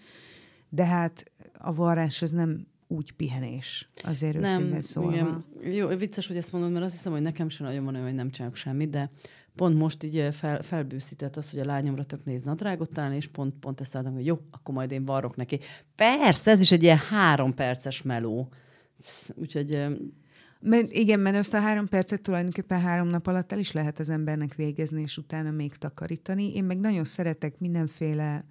de hát a varrás az nem úgy pihenés, azért nem, szólva. Igen. Jó, vicces, hogy ezt mondod, mert azt hiszem, hogy nekem sem nagyon van olyan, hogy nem csinálok semmit, de pont most így fel, felbőszített az, hogy a lányomra tök néz nadrágot talán, és pont, pont ezt álltam, hogy jó, akkor majd én varrok neki. Persze, ez is egy ilyen három perces meló. Úgyhogy mert igen, mert azt a három percet tulajdonképpen három nap alatt el is lehet az embernek végezni, és utána még takarítani. Én meg nagyon szeretek mindenféle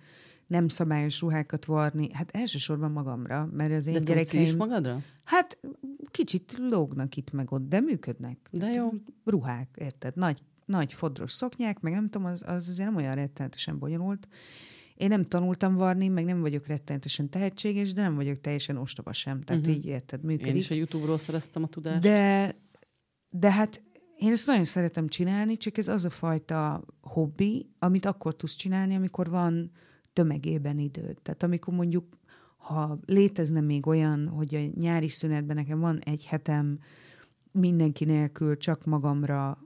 nem szabályos ruhákat varni, hát elsősorban magamra, mert az én de gyerekeim... is magadra? Hát kicsit lógnak itt meg ott, de működnek. De jó. Ruhák, érted? Nagy, nagy fodros szoknyák, meg nem tudom, az, az azért nem olyan rettenetesen bonyolult. Én nem tanultam varni, meg nem vagyok rettenetesen tehetséges, de nem vagyok teljesen ostoba sem. Tehát uh-huh. így érted, működik. Én is a YouTube-ról szereztem a tudást. De, de hát én ezt nagyon szeretem csinálni, csak ez az a fajta hobbi, amit akkor tudsz csinálni, amikor van tömegében időd. Tehát amikor mondjuk, ha létezne még olyan, hogy a nyári szünetben nekem van egy hetem mindenki nélkül csak magamra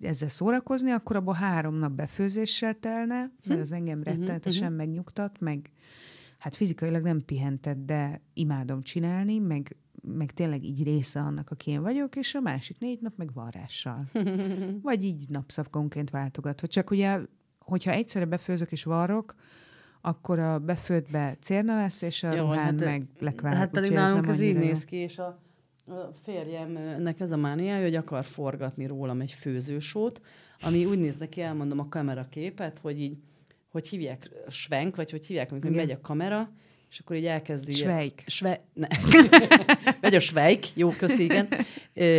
ezzel szórakozni, akkor abban három nap befőzéssel telne, mert hm. az engem mhm, rettenetesen uh-huh. megnyugtat, meg hát fizikailag nem pihented, de imádom csinálni, meg, meg tényleg így része annak, aki én vagyok, és a másik négy nap meg varrással. Vagy így napszapkonként váltogatva. Csak ugye, hogyha egyszerre befőzök és varrok, akkor a befőttbe cérna lesz, és a Jó, ruhán hát, meg lekvár. Hát pedig nálunk ez így néz ki, és a, a férjemnek ez a mániája, hogy akar forgatni rólam egy főzősót, ami úgy néz neki, elmondom a kameraképet, hogy így, hogy hívják Svenk, vagy hogy hívják, amikor megy a kamera, és akkor így elkezdi... Sveik. Sve... Ne. Megy a Sveik, jó, köszi, igen.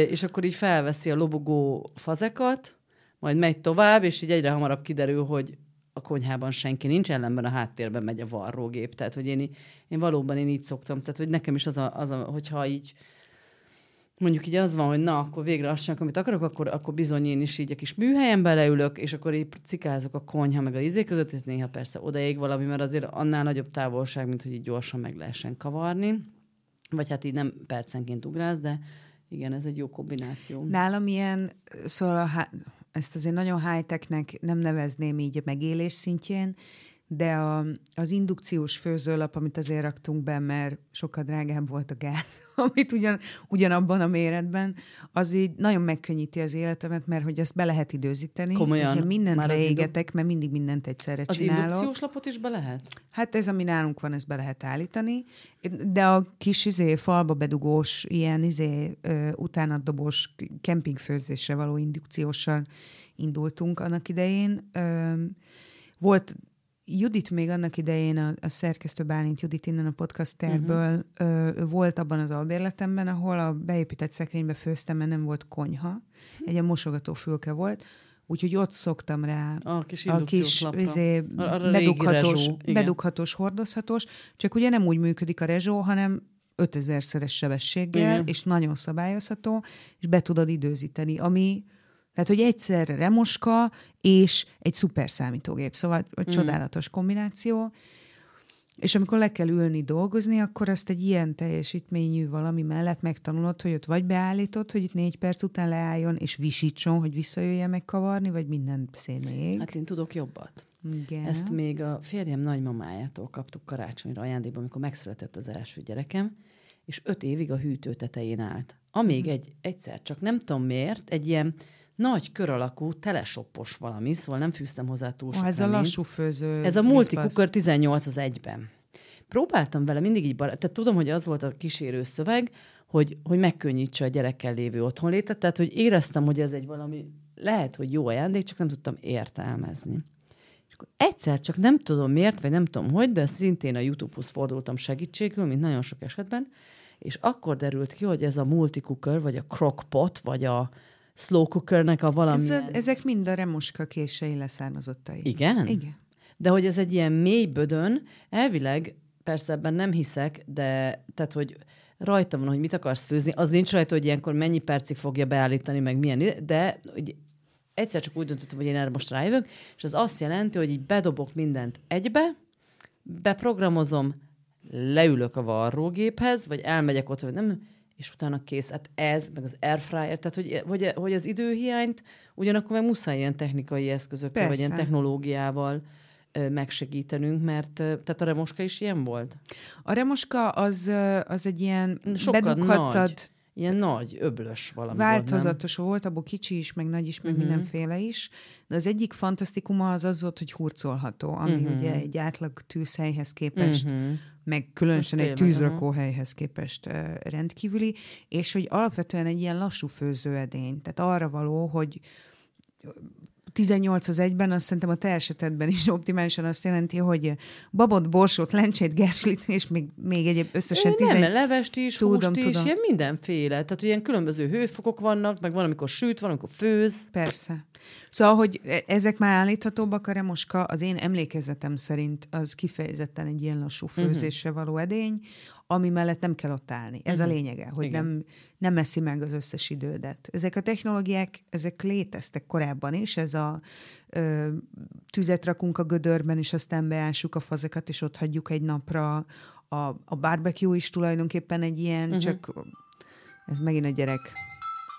és akkor így felveszi a lobogó fazekat, majd megy tovább, és így egyre hamarabb kiderül, hogy a konyhában senki nincs, ellenben a háttérben megy a varrógép. Tehát, hogy én, én valóban én így szoktam. Tehát, hogy nekem is az a, az a hogyha így mondjuk így az van, hogy na, akkor végre azt sem, amit akarok, akkor, akkor bizony én is így a kis műhelyen beleülök, és akkor így cikázok a konyha meg a izé között, és néha persze odaég valami, mert azért annál nagyobb távolság, mint hogy így gyorsan meg lehessen kavarni. Vagy hát így nem percenként ugrász, de igen, ez egy jó kombináció. Nálam ilyen, szóval a, ezt azért nagyon high-technek nem nevezném így a megélés szintjén, de a, az indukciós főzőlap, amit azért raktunk be, mert sokkal drágább volt a gáz, amit ugyan, ugyanabban a méretben, az így nagyon megkönnyíti az életemet, mert hogy azt be lehet időzíteni. Komolyan? Hogyha mindent Már leégetek, idő... mert mindig mindent egyszerre az csinálok. Az indukciós lapot is be lehet? Hát ez, ami nálunk van, ezt be lehet állítani. De a kis izé, falba bedugós, ilyen izé, utánadobós kempingfőzésre való indukcióssal indultunk annak idején. Volt Judit még annak idején, a, a szerkesztő Bálint Judit innen a podcasterből uh-huh. ö, volt abban az albérletemben, ahol a beépített szekrénybe főztem, mert nem volt konyha. Uh-huh. Egy ilyen mosogató fülke volt. Úgyhogy ott szoktam rá a kis, a kis izé, bedughatós, bedughatós, hordozhatós, csak ugye nem úgy működik a rezsó, hanem 5000-szeres sebességgel, Igen. és nagyon szabályozható, és be tudod időzíteni, ami tehát, hogy egyszerre remoska és egy szuper számítógép, szóval egy mm. csodálatos kombináció. És amikor le kell ülni dolgozni, akkor azt egy ilyen teljesítményű valami mellett megtanulod, hogy ott vagy beállítod, hogy itt négy perc után leálljon, és visítson, hogy visszajöjje meg kavarni, vagy minden szénéig. Hát én tudok jobbat. Igen. Ezt még a férjem nagymamájától kaptuk karácsonyra ajándékba, amikor megszületett az első gyerekem, és öt évig a hűtő tetején állt. Amíg mm. egy, egyszer csak nem tudom miért, egy ilyen nagy kör alakú, telesoppos valami, szóval nem fűztem hozzá túl sok Ez a lassú főző. Ez a multicooker 18 az egyben. Próbáltam vele mindig így barát, tehát tudom, hogy az volt a kísérő szöveg, hogy, hogy megkönnyítse a gyerekkel lévő otthonlétet, tehát hogy éreztem, hogy ez egy valami, lehet, hogy jó ajándék, csak nem tudtam értelmezni. És akkor egyszer csak nem tudom miért, vagy nem tudom hogy, de szintén a YouTube-hoz fordultam segítségül, mint nagyon sok esetben, és akkor derült ki, hogy ez a multicooker, vagy a crockpot, vagy a, slow cookernek a valami. Ez, ezek mind a remoska kései leszármazottai. Igen? Igen. De hogy ez egy ilyen mély bödön, elvileg, persze ebben nem hiszek, de tehát, hogy rajta van, hogy mit akarsz főzni, az nincs rajta, hogy ilyenkor mennyi percig fogja beállítani, meg milyen, de hogy egyszer csak úgy döntöttem, hogy én erre most rájövök, és az azt jelenti, hogy így bedobok mindent egybe, beprogramozom, leülök a varrógéphez, vagy elmegyek ott, vagy nem, és utána kész. Hát ez, meg az airfryer, tehát hogy, hogy, hogy az időhiányt ugyanakkor meg muszáj ilyen technikai eszközökkel, Persze. vagy ilyen technológiával megsegítenünk, mert tehát a remoska is ilyen volt? A remoska az, az egy ilyen Sokkal bedughattad... Nagy. Ilyen nagy, öblös valami Változatos volt, volt, abból kicsi is, meg nagy is, meg uh-huh. mindenféle is. De az egyik fantasztikuma az az volt, hogy hurcolható, ami uh-huh. ugye egy átlag tűzhelyhez képest, uh-huh. meg különösen egy tűzrakóhelyhez képest uh, rendkívüli, és hogy alapvetően egy ilyen lassú főzőedény. Tehát arra való, hogy 18 az egyben, azt szerintem a te esetedben is optimálisan azt jelenti, hogy babot, borsót, lencsét, gerslit, és még, még egyéb összesen 10. Nem, levest is, tudom, húst is, ilyen mindenféle. Tehát ilyen különböző hőfokok vannak, meg van, amikor süt, van, amikor főz. Persze. Szóval, hogy e- ezek már állíthatóbbak, a remoska az én emlékezetem szerint az kifejezetten egy ilyen lassú mhm. főzésre való edény, ami mellett nem kell ott állni. Ez uh-huh. a mhm. lényege, hogy nem, nem eszi meg az összes idődet. Ezek a technológiák, ezek léteztek korábban is, ez a ö, tüzet rakunk a gödörben, és aztán beássuk a fazekat, és ott hagyjuk egy napra. A, a barbecue is tulajdonképpen egy ilyen, uh-huh. csak ez megint a gyerek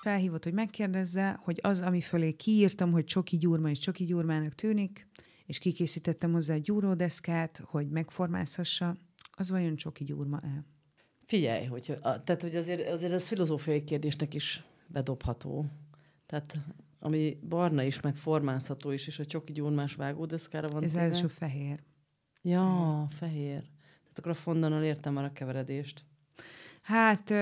felhívott, hogy megkérdezze, hogy az, ami fölé kiírtam, hogy csoki gyurma és csoki gyurmának tűnik, és kikészítettem hozzá egy gyúródeszkát, hogy megformázhassa, az vajon csoki gyúrma el? Figyelj, hogy, a, tehát, hogy azért, azért ez filozófiai kérdésnek is bedobható. Tehát ami barna is, meg formázható is, és a csoki gyúrmás vágódeszkára van. Ez első fehér. Ja, fehér. Tehát akkor a fondannal értem már a keveredést. Hát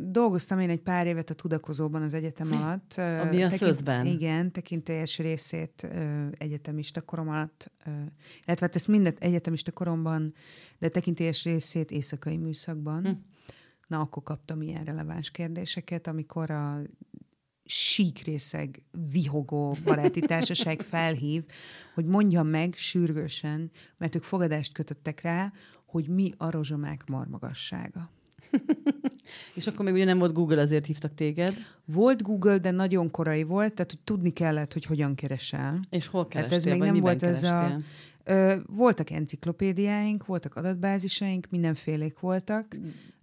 Dolgoztam én egy pár évet a tudakozóban az egyetem alatt. Ami a szözben. Igen, tekintélyes részét egyetemista korom alatt, illetve hát ezt mindet egyetemista koromban, de tekintélyes részét éjszakai műszakban. Hm. Na, akkor kaptam ilyen releváns kérdéseket, amikor a sík részeg, vihogó baráti társaság felhív, hogy mondjam meg sürgősen, mert ők fogadást kötöttek rá, hogy mi a rozsomák marmagassága. És akkor még ugye nem volt Google, azért hívtak téged. Volt Google, de nagyon korai volt, tehát hogy tudni kellett, hogy hogyan keresel. És hol kerestél, tehát ez még nem volt kerestél? ez a Ö, voltak enciklopédiáink, voltak adatbázisaink, mindenfélék voltak.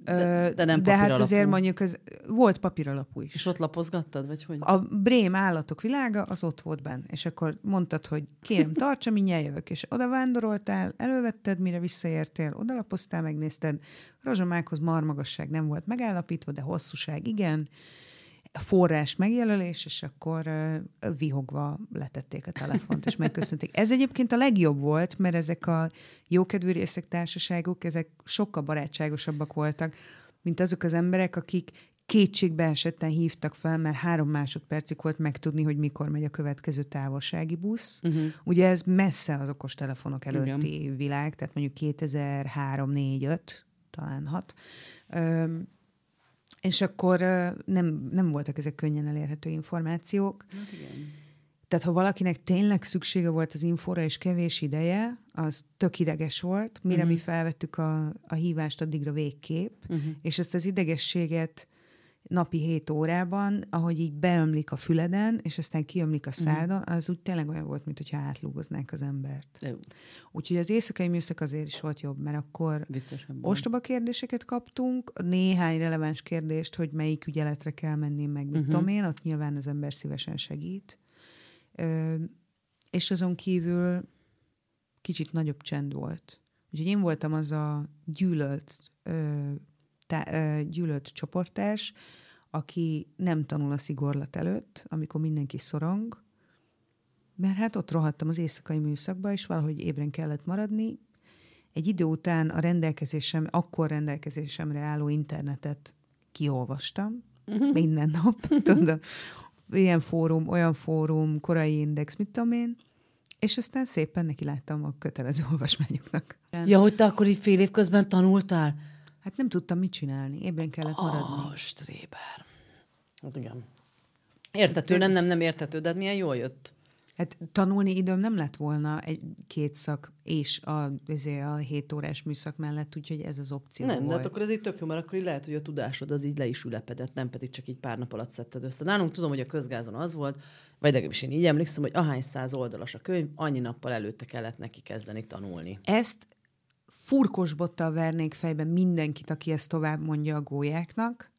De, de nem De hát azért mondjuk ez, volt papíralapú is. És ott lapozgattad, vagy hogy? A Brém állatok világa az ott volt benne. És akkor mondtad, hogy kérem, tartsa, mindjárt jövök. És oda vándoroltál, elővetted, mire visszaértél, odalapoztál, megnézted. Rozsomákhoz marmagasság nem volt megállapítva, de hosszúság igen forrás megjelölés, és akkor uh, vihogva letették a telefont, és megköszönték. Ez egyébként a legjobb volt, mert ezek a jókedvű részek társaságok, ezek sokkal barátságosabbak voltak, mint azok az emberek, akik kétségbe esetten hívtak fel, mert három másodpercig volt megtudni, hogy mikor megy a következő távolsági busz. Uh-huh. Ugye ez messze az okostelefonok előtti Igen. világ, tehát mondjuk 2003, 4, 5, talán 6. És akkor nem, nem voltak ezek könnyen elérhető információk. Hát igen. Tehát ha valakinek tényleg szüksége volt az infóra és kevés ideje, az tök ideges volt. Mire uh-huh. mi felvettük a, a hívást, addigra végkép, uh-huh. és ezt az idegességet napi hét órában, ahogy így beömlik a füleden, és aztán kiömlik a mhm. szádon, az úgy tényleg olyan volt, mint hogyha átlúgoznák az embert. Jó. Úgyhogy az éjszakai műszak azért is volt jobb, mert akkor ostoba kérdéseket kaptunk, néhány releváns kérdést, hogy melyik ügyeletre kell menni, meg mit uh-huh. tudom én, ott nyilván az ember szívesen segít. Ö, és azon kívül kicsit nagyobb csend volt. Úgyhogy én voltam az a gyűlölt ö, tá- gyűlölt csoporttárs, aki nem tanul a szigorlat előtt, amikor mindenki szorong, mert hát ott rohadtam az éjszakai műszakba, és valahogy ébren kellett maradni. Egy idő után a rendelkezésem, akkor rendelkezésemre álló internetet kiolvastam, uh-huh. minden nap, tudod, ilyen fórum, olyan fórum, korai index, mit tudom én, és aztán szépen neki láttam a kötelező olvasmányoknak. Ja, hogy te akkor így fél év közben tanultál? Hát nem tudtam mit csinálni, ébren kellett oh, maradni. Stréber. Hát igen. Értető, nem, nem, nem értető, de hát milyen jól jött. Hát tanulni időm nem lett volna egy két szak és a, ezért a 7 órás műszak mellett, úgyhogy ez az opció Nem, volt. de hát akkor ez így tök jó, mert akkor így lehet, hogy a tudásod az így le is ülepedett, nem pedig csak így pár nap alatt szedted össze. Nálunk tudom, hogy a közgázon az volt, vagy legalábbis én így emlékszem, hogy ahány száz oldalas a könyv, annyi nappal előtte kellett neki kezdeni tanulni. Ezt furkos bottal vernék fejbe mindenkit, aki ezt tovább mondja a gólyáknak,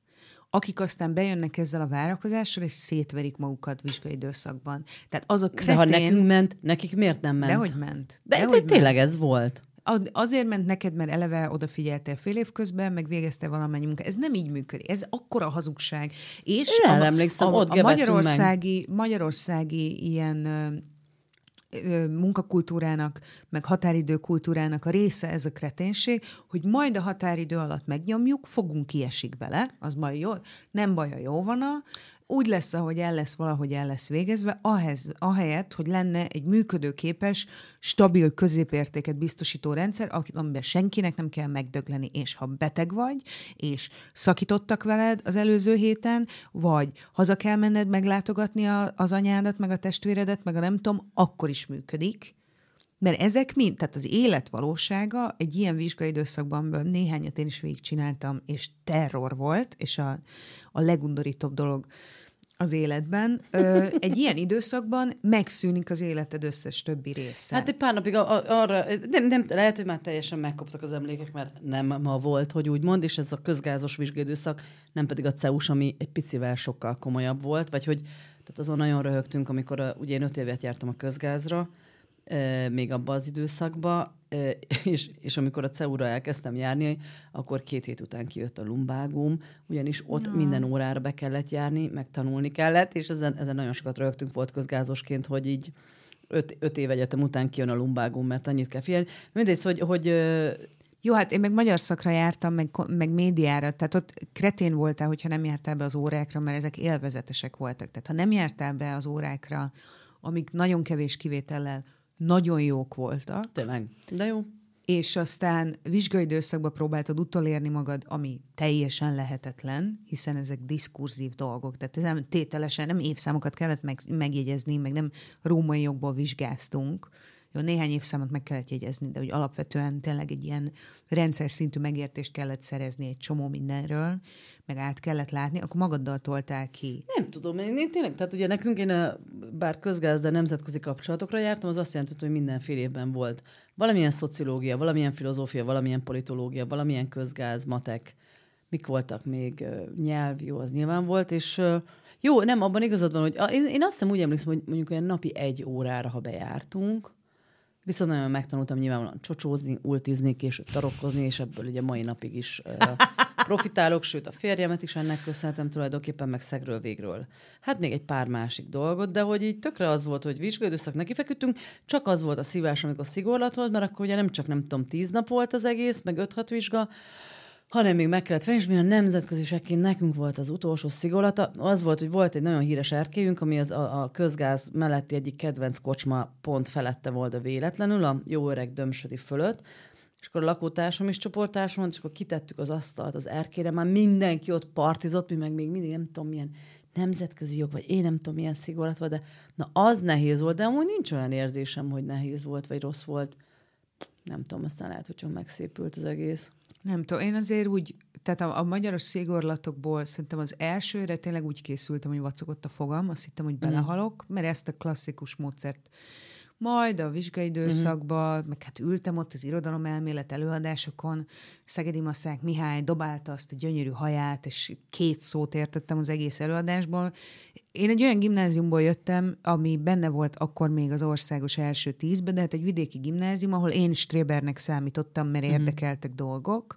akik aztán bejönnek ezzel a várakozással, és szétverik magukat vizsgai időszakban. Tehát az a kretén... De ha nekünk ment, nekik miért nem ment? Dehogy ment. De, Dehogy de tényleg ez volt. Az- Azért ment neked, mert eleve odafigyeltél fél év közben, meg végezte valamennyi munkát. Ez nem így működik. Ez akkora hazugság. És Én a, ott a gevettünk magyarországi, magyarországi ilyen munkakultúrának, meg határidő kultúrának a része ez a kreténség, hogy majd a határidő alatt megnyomjuk, fogunk kiesik bele, az majd jó, nem baj, ha jó van a, úgy lesz, ahogy el lesz valahogy el lesz végezve, ahez, ahelyett, hogy lenne egy működőképes, stabil középértéket biztosító rendszer, amiben senkinek nem kell megdögleni, és ha beteg vagy, és szakítottak veled az előző héten, vagy haza kell menned meglátogatni a, az anyádat, meg a testvéredet, meg a nem tudom, akkor is működik. Mert ezek mind, tehát az élet valósága egy ilyen vizsgai időszakban néhányat én is végigcsináltam, és terror volt, és a, a legundorítóbb dolog az életben. Ö, egy ilyen időszakban megszűnik az életed összes többi része. Hát egy pár napig a, arra, nem, nem, lehet, hogy már teljesen megkoptak az emlékek, mert nem ma volt, hogy úgy mond, és ez a közgázos vizsgédőszak, nem pedig a CEUS, ami egy picivel sokkal komolyabb volt, vagy hogy tehát azon nagyon röhögtünk, amikor a, ugye én öt évet jártam a közgázra, e, még abban az időszakban, és, és amikor a CEU-ra elkezdtem járni, akkor két hét után kijött a lumbágum, ugyanis ott no. minden órára be kellett járni, meg tanulni kellett, és ezen, ezen nagyon sokat röhögtünk volt közgázosként, hogy így öt, öt év egyetem után kijön a lumbágum, mert annyit kell figyelni. Mindegy, hogy, hogy ö, Jó, hát én meg magyar szakra jártam, meg, meg médiára, tehát ott kretén voltál, hogyha nem jártál be az órákra, mert ezek élvezetesek voltak. Tehát ha nem jártál be az órákra, amik nagyon kevés kivétellel nagyon jók voltak, tényleg, de jó. és aztán vizsgai időszakban próbáltad utolérni magad, ami teljesen lehetetlen, hiszen ezek diskurzív dolgok, tehát ez nem tételesen, nem évszámokat kellett meg, megjegyezni, meg nem római jogból vizsgáztunk. Jó, néhány évszámot meg kellett jegyezni, de hogy alapvetően tényleg egy ilyen rendszer szintű megértést kellett szerezni egy csomó mindenről, meg át kellett látni, akkor magaddal toltál ki. Nem tudom, én, én tényleg, tehát ugye nekünk én a, bár közgáz, de nemzetközi kapcsolatokra jártam, az azt jelenti, hogy mindenféle évben volt valamilyen szociológia, valamilyen filozófia, valamilyen politológia, valamilyen közgáz, matek, mik voltak még, nyelv, jó, az nyilván volt, és jó, nem, abban igazad van, hogy én, én azt hiszem úgy emlékszem, hogy mondjuk olyan napi egy órára, ha bejártunk, Viszont nagyon megtanultam nyilvánvalóan csocsózni, ultizni, később tarokkozni, és ebből ugye mai napig is uh, profitálok, sőt a férjemet is ennek köszönhetem tulajdonképpen, meg szegről végről. Hát még egy pár másik dolgot, de hogy így tökre az volt, hogy vizsgaidőszak neki feküdtünk, csak az volt a szívás, amikor szigorlat volt, mert akkor ugye nem csak nem tudom, tíz nap volt az egész, meg öt-hat vizsga, hanem még meg kellett venni, és mi a nemzetközisekként nekünk volt az utolsó szigorlata. Az volt, hogy volt egy nagyon híres erkélyünk, ami az a, a közgáz melletti egyik kedvenc kocsma pont felette volt a véletlenül, a jó öreg dömsödi fölött, és akkor a lakótársam is csoporttársam és akkor kitettük az asztalt az erkére, már mindenki ott partizott, mi meg még mindig nem tudom milyen nemzetközi jog, vagy én nem tudom milyen szigorlat volt, de na az nehéz volt, de amúgy nincs olyan érzésem, hogy nehéz volt, vagy rossz volt. Nem tudom, aztán lehet, hogy csak megszépült az egész. Nem tudom, én azért úgy, tehát a, a magyaros szigorlatokból szerintem az elsőre tényleg úgy készültem, hogy vacogott a fogam, azt hittem, hogy belehalok, mert ezt a klasszikus módszert majd a vizsgai időszakban, uh-huh. meg hát ültem ott az irodalom elmélet előadásokon, Szegedi Maszák Mihály dobálta azt a gyönyörű haját, és két szót értettem az egész előadásból. Én egy olyan gimnáziumból jöttem, ami benne volt akkor még az országos első tízbe, de hát egy vidéki gimnázium, ahol én Strébernek számítottam, mert érdekeltek dolgok.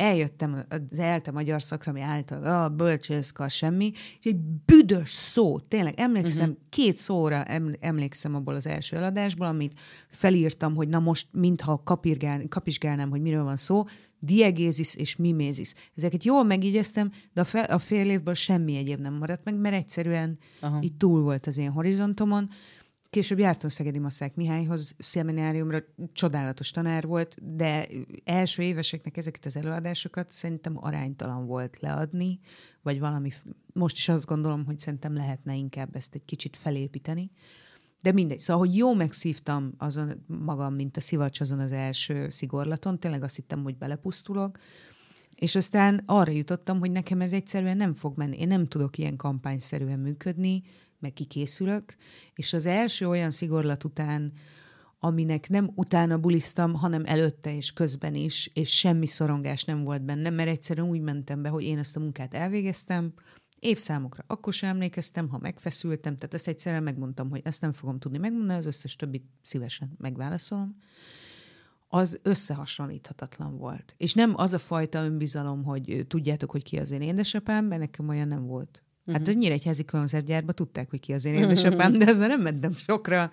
Eljöttem az ELTE magyar szakra, ami állítólag a bölcsészkar semmi, és egy büdös szó, tényleg emlékszem, uh-huh. két szóra em- emlékszem abból az első eladásból, amit felírtam, hogy na most mintha kapirgál, kapizsgálnám, hogy miről van szó, diegézis és mimézis. Ezeket jól megigyeztem, de a, fel, a fél évből semmi egyéb nem maradt meg, mert egyszerűen Aha. így túl volt az én horizontomon. Később jártam Szegedi Maszák Mihályhoz, szemináriumra, csodálatos tanár volt, de első éveseknek ezeket az előadásokat szerintem aránytalan volt leadni, vagy valami, most is azt gondolom, hogy szerintem lehetne inkább ezt egy kicsit felépíteni. De mindegy. Szóval, hogy jó megszívtam azon magam, mint a szivacs azon az első szigorlaton, tényleg azt hittem, hogy belepusztulok, és aztán arra jutottam, hogy nekem ez egyszerűen nem fog menni. Én nem tudok ilyen kampányszerűen működni, meg kikészülök, és az első olyan szigorlat után, aminek nem utána bulisztam, hanem előtte és közben is, és semmi szorongás nem volt bennem, mert egyszerűen úgy mentem be, hogy én ezt a munkát elvégeztem, évszámokra akkor sem emlékeztem, ha megfeszültem, tehát ezt egyszerűen megmondtam, hogy ezt nem fogom tudni megmondani, az összes többit szívesen megválaszolom az összehasonlíthatatlan volt. És nem az a fajta önbizalom, hogy tudjátok, hogy ki az én édesapám, mert nekem olyan nem volt. Hát hogy házi koncertgyárban tudták, hogy ki az én édesapám, de ezzel nem mentem sokra,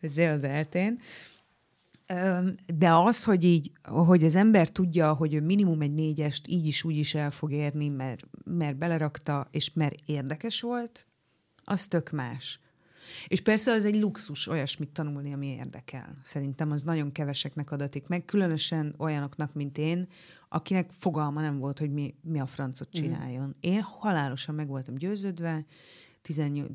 ez az eltén. De az, hogy így, hogy az ember tudja, hogy ő minimum egy négyest így is úgy is el fog érni, mert, mert belerakta, és mert érdekes volt, az tök más. És persze az egy luxus olyasmit tanulni, ami érdekel. Szerintem az nagyon keveseknek adatik meg, különösen olyanoknak, mint én, akinek fogalma nem volt, hogy mi, mi a francot csináljon. Mm. Én halálosan meg voltam győződve,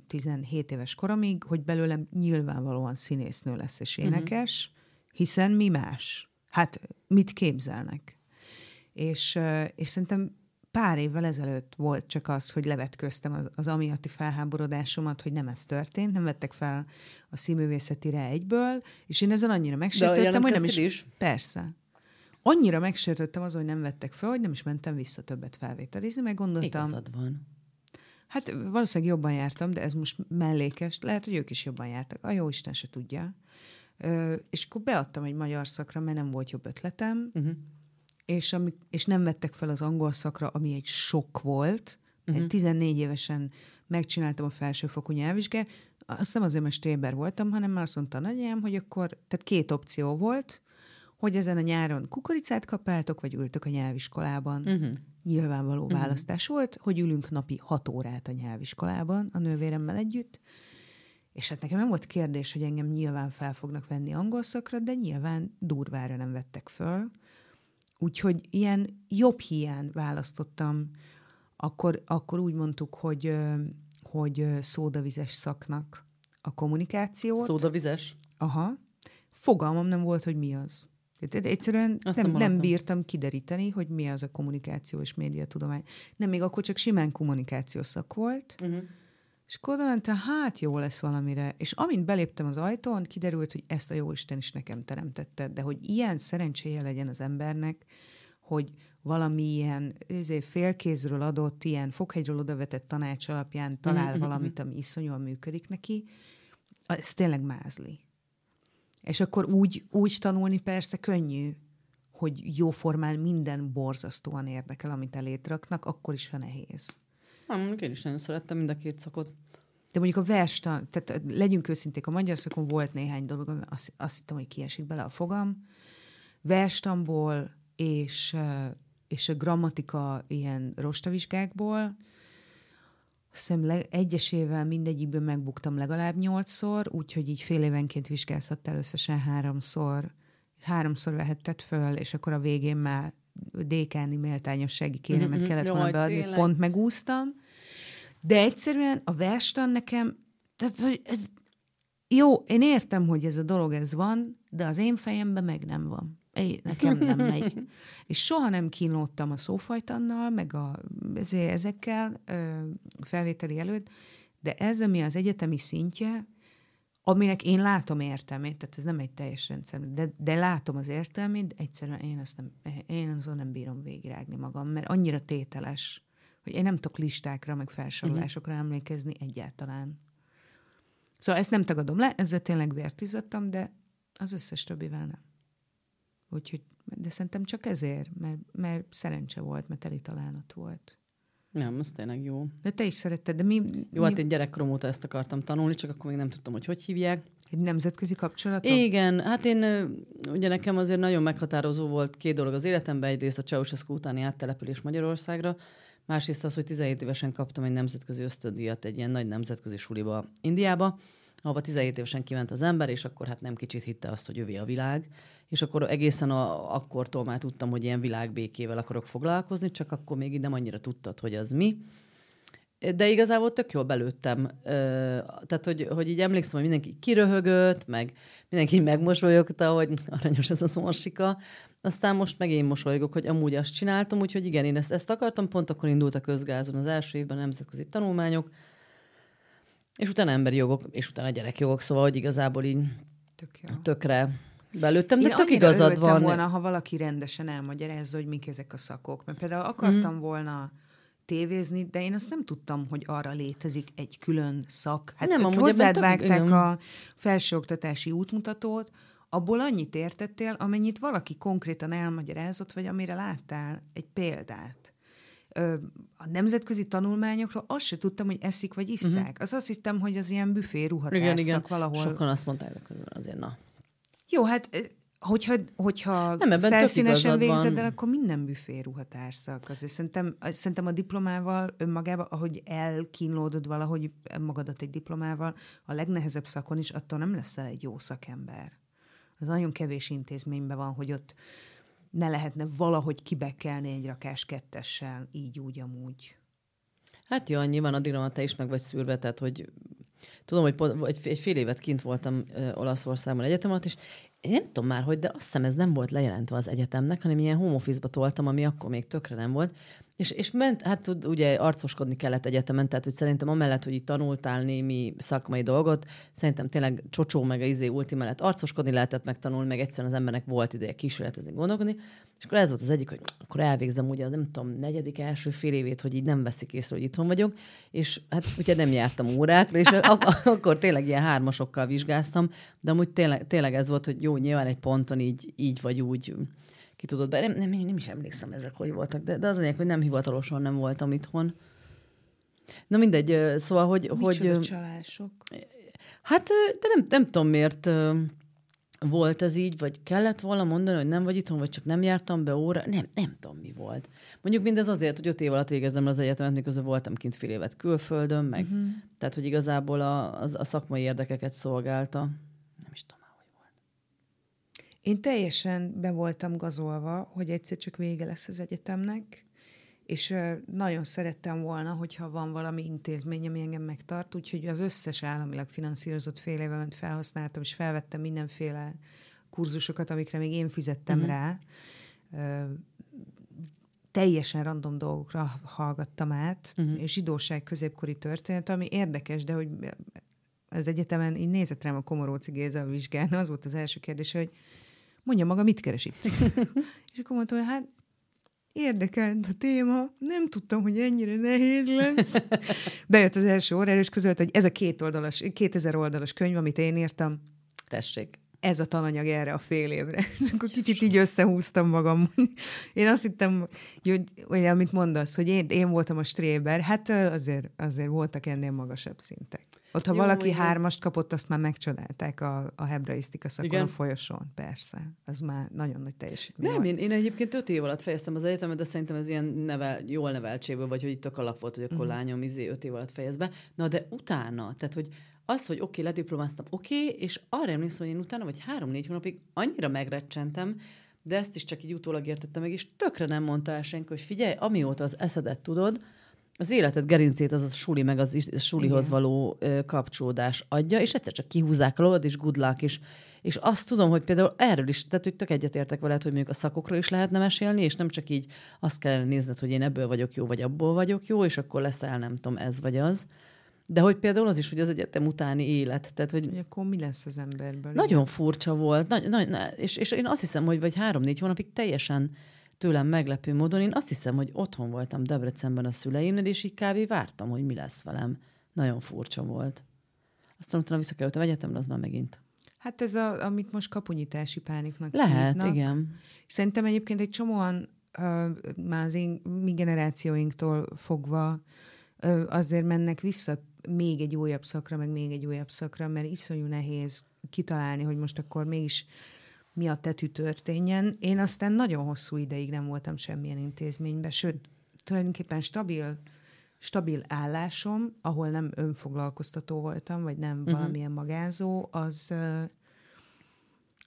17 éves koromig, hogy belőlem nyilvánvalóan színésznő lesz és mhm. énekes, mm. hiszen mi más? Hát mit képzelnek? És, és szerintem pár évvel ezelőtt volt csak az, hogy levetköztem az, az amiatti felháborodásomat, hogy nem ez történt, nem vettek fel a színművészetire egyből, és én ezen annyira megsértődtem, hogy nem is... is. Persze. Annyira megsértődtem azon, hogy nem vettek fel, hogy nem is mentem vissza többet felvételizni, meg gondoltam... Igazad van. Hát valószínűleg jobban jártam, de ez most mellékes. Lehet, hogy ők is jobban jártak. A jó Isten se tudja. Ö, és akkor beadtam egy magyar szakra, mert nem volt jobb ötletem. Uh-huh és, ami, és nem vettek fel az angol szakra, ami egy sok volt. Uh-huh. 14 évesen megcsináltam a felsőfokú nyelvvizsgát, azt nem azért, mert stréber voltam, hanem mert azt mondta a nagyanyám, hogy akkor, tehát két opció volt, hogy ezen a nyáron kukoricát kapáltok, vagy ültök a nyelviskolában. Uh-huh. Nyilvánvaló uh-huh. választás volt, hogy ülünk napi hat órát a nyelviskolában a nővéremmel együtt, és hát nekem nem volt kérdés, hogy engem nyilván fel fognak venni angol szakra, de nyilván durvára nem vettek föl. Úgyhogy ilyen jobb hiány választottam. Akkor, akkor úgy mondtuk, hogy, hogy szódavizes szaknak a kommunikációt. Szódavizes? Aha. Fogalmam nem volt, hogy mi az. Tehát egyszerűen Azt nem, nem bírtam kideríteni, hogy mi az a kommunikáció és médiatudomány. Nem, még akkor csak simán kommunikáció szak volt. Uh-huh. És akkor mentem, hát jó lesz valamire. És amint beléptem az ajtón, kiderült, hogy ezt a Jóisten is nekem teremtette, de hogy ilyen szerencséje legyen az embernek, hogy valami ilyen ezért félkézről adott, ilyen fokhegyről odavetett tanács alapján talál mm-hmm. valamit, ami iszonyúan működik neki, ez tényleg mázli. És akkor úgy, úgy tanulni persze könnyű, hogy jóformán minden borzasztóan érdekel, amit elét raknak, akkor is, ha nehéz. Nem, én is nagyon szerettem mind a két szakot. De mondjuk a verstan, tehát legyünk őszinték, a magyar szakon volt néhány dolog, ami azt, azt hittem, hogy kiesik bele a fogam. Verstamból és, és a grammatika ilyen rostavizsgákból, azt hiszem le, egyesével mindegyikből megbuktam legalább nyolcszor, úgyhogy így fél évenként vizsgázhattál összesen háromszor. Háromszor vehetted föl, és akkor a végén már dékáni méltányossági kéremet mm-hmm, kellett volna beadni, tényleg. pont megúsztam. De egyszerűen a verstan nekem, tehát, hogy jó, én értem, hogy ez a dolog ez van, de az én fejemben meg nem van. Én, nekem nem megy. És soha nem kínlódtam a szófajtannal, meg a, ezekkel felvételi előtt, de ez, ami az egyetemi szintje, aminek én látom értelmét, tehát ez nem egy teljes rendszer, de, de látom az értelmét, egyszerűen én, azt nem, én azon nem bírom végigrágni magam, mert annyira tételes, hogy én nem tudok listákra, meg felsorolásokra uh-huh. emlékezni egyáltalán. Szóval ezt nem tagadom le, ezzel tényleg vért izzadtam, de az összes többivel nem. Úgyhogy, de szerintem csak ezért, mert, mert szerencse volt, mert teli találat volt. Nem, az tényleg jó. De te is szeretted, de mi... Jó, mi... hát én gyerekkorom óta ezt akartam tanulni, csak akkor még nem tudtam, hogy hogy hívják. Egy nemzetközi kapcsolatok? Igen, hát én, ugye nekem azért nagyon meghatározó volt két dolog az életemben, egyrészt a Ceausescu utáni áttelepülés Magyarországra, másrészt az, hogy 17 évesen kaptam egy nemzetközi ösztöndíjat egy ilyen nagy nemzetközi suliba Indiába, ahova 17 évesen kiment az ember, és akkor hát nem kicsit hitte azt, hogy övé a világ, és akkor egészen a, akkortól már tudtam, hogy ilyen világbékével akarok foglalkozni, csak akkor még nem annyira tudtad, hogy az mi. de igazából tök jól belőttem. Tehát, hogy, hogy így emlékszem, hogy mindenki kiröhögött, meg mindenki megmosolyogta, hogy aranyos ez az morsika. Aztán most meg én mosolygok, hogy amúgy azt csináltam, úgyhogy igen, én ezt, ezt akartam, pont akkor indult a közgázon az első évben nemzetközi tanulmányok, és utána emberi jogok, és utána gyerekjogok, szóval, hogy igazából így Tök jó. tökre belőttem, de Én tök igazad van. volna, ha valaki rendesen elmagyarázza, hogy mik ezek a szakok. Mert például akartam mm. volna tévézni, de én azt nem tudtam, hogy arra létezik egy külön szak. Hát nem, amúgy hozzád vágták a felsőoktatási útmutatót, abból annyit értettél, amennyit valaki konkrétan elmagyarázott, vagy amire láttál egy példát. A nemzetközi tanulmányokról azt se tudtam, hogy eszik vagy isszák. Uh-huh. Az azt hittem, hogy az ilyen büfé igen, igen. valahol. Sokan azt mondták, hogy azért na. Jó, hát hogyha, hogyha nem, ebben felszínesen végzed el, akkor minden büfé ruhatárszak. Azért szerintem, szerintem a diplomával önmagában, ahogy elkínlódod valahogy magadat egy diplomával, a legnehezebb szakon is attól nem leszel egy jó szakember. Az nagyon kevés intézményben van, hogy ott ne lehetne valahogy kibekelni egy rakás kettessel, így, úgy, amúgy. Hát jó, nyilván addigra te is meg vagy szűrve, tehát hogy tudom, hogy pont, egy, egy fél évet kint voltam Olaszországban egyetem alatt, és én nem tudom már, hogy, de azt hiszem ez nem volt lejelentve az egyetemnek, hanem ilyen home office-ba toltam, ami akkor még tökre nem volt. És, és ment, hát ugye arcoskodni kellett egyetemen, tehát hogy szerintem amellett, hogy itt tanultál némi szakmai dolgot, szerintem tényleg csocsó meg a izé ulti mellett arcoskodni lehetett megtanulni, meg egyszerűen az embernek volt ideje kísérletezni, gondolkodni. És akkor ez volt az egyik, hogy akkor elvégzem ugye az nem tudom, negyedik, első fél évét, hogy így nem veszik észre, hogy itthon vagyok. És hát ugye nem jártam órákra, és ak- akkor tényleg ilyen hármasokkal vizsgáztam, de amúgy tényleg, tényleg ez volt, hogy jó, nyilván egy ponton így, így vagy úgy ki tudod be. Nem, nem, nem is emlékszem ezek, hogy voltak, de, de az anyag, hogy nem hivatalosan nem voltam itthon. Na mindegy, szóval, hogy... Micsoda hogy csalások? Hát, de nem, nem tudom miért volt ez így, vagy kellett volna mondani, hogy nem vagy itthon, vagy csak nem jártam be óra. Nem, nem tudom, mi volt. Mondjuk mindez azért, hogy öt év alatt végezem az egyetemet, miközben voltam kint fél évet külföldön, meg uh-huh. tehát, hogy igazából a, a, a szakmai érdekeket szolgálta. Nem is tudom. Én teljesen be voltam gazolva, hogy egyszer csak vége lesz az egyetemnek, és nagyon szerettem volna, hogyha van valami intézmény, ami engem megtart, úgyhogy az összes államilag finanszírozott fél évemet felhasználtam, és felvettem mindenféle kurzusokat, amikre még én fizettem mm-hmm. rá. Teljesen random dolgokra hallgattam át, mm-hmm. és zsidóság középkori történet, ami érdekes, de hogy az egyetemen így nézett rám a Komoróci Géza a vizsgán, az volt az első kérdés, hogy mondja maga, mit keresik. és akkor mondtam, hogy hát érdekelt a téma, nem tudtam, hogy ennyire nehéz lesz. Bejött az első órára, és közölt, hogy ez a két oldalas, 2000 oldalas könyv, amit én írtam. Tessék. Ez a tananyag erre a fél évre. És akkor kicsit így összehúztam magam. Én azt hittem, hogy olyan, amit mondasz, hogy én, én voltam a stréber, hát azért, azért voltak ennél magasabb szintek. Ott, ha Jó, valaki igen. hármast kapott, azt már megcsodálták a, a hebraisztika szakon igen. a folyosón, persze. Az már nagyon nagy teljesítmény. Nem, én, én egyébként öt év alatt fejeztem az egyetemet, de szerintem ez ilyen nevel, jól neveltségből, vagy hogy itt a alap volt, hogy akkor uh-huh. lányom izé öt év alatt fejez be. Na, de utána, tehát, hogy az, hogy oké, okay, lediplomáztam, oké, okay, és arra emlékszem, hogy én utána, vagy három-négy hónapig annyira megrecsentem, de ezt is csak így utólag értettem meg, és tökre nem mondta el senki, hogy figyelj, amióta az eszedet tudod, az életed gerincét az a suli meg az sulihoz Igen. való ö, kapcsolódás adja, és egyszer csak kihúzzák a és good luck, és, és azt tudom, hogy például erről is, tehát hogy tök egyetértek veled, hogy mondjuk a szakokról is lehetne mesélni, és nem csak így azt kellene nézned, hogy én ebből vagyok jó, vagy abból vagyok jó, és akkor leszel, nem tudom, ez vagy az. De hogy például az is, hogy az egyetem utáni élet. Tehát, hogy, hogy akkor mi lesz az emberben? Nagyon igen? furcsa volt. Nagy, nagy, és, és én azt hiszem, hogy vagy három-négy hónapig teljesen tőlem meglepő módon. Én azt hiszem, hogy otthon voltam Debrecenben a szüleimnél, és így kb. vártam, hogy mi lesz velem. Nagyon furcsa volt. Aztán utána visszakerültem egyetemre, az már megint. Hát ez, a, amit most kapunyítási pániknak Lehet, hívnak. igen. Szerintem egyébként egy csomóan uh, már az én, mi generációinktól fogva uh, azért mennek vissza még egy újabb szakra, meg még egy újabb szakra, mert iszonyú nehéz kitalálni, hogy most akkor mégis a tetű történjen. Én aztán nagyon hosszú ideig nem voltam semmilyen intézményben, sőt, tulajdonképpen stabil, stabil állásom, ahol nem önfoglalkoztató voltam, vagy nem uh-huh. valamilyen magázó, az,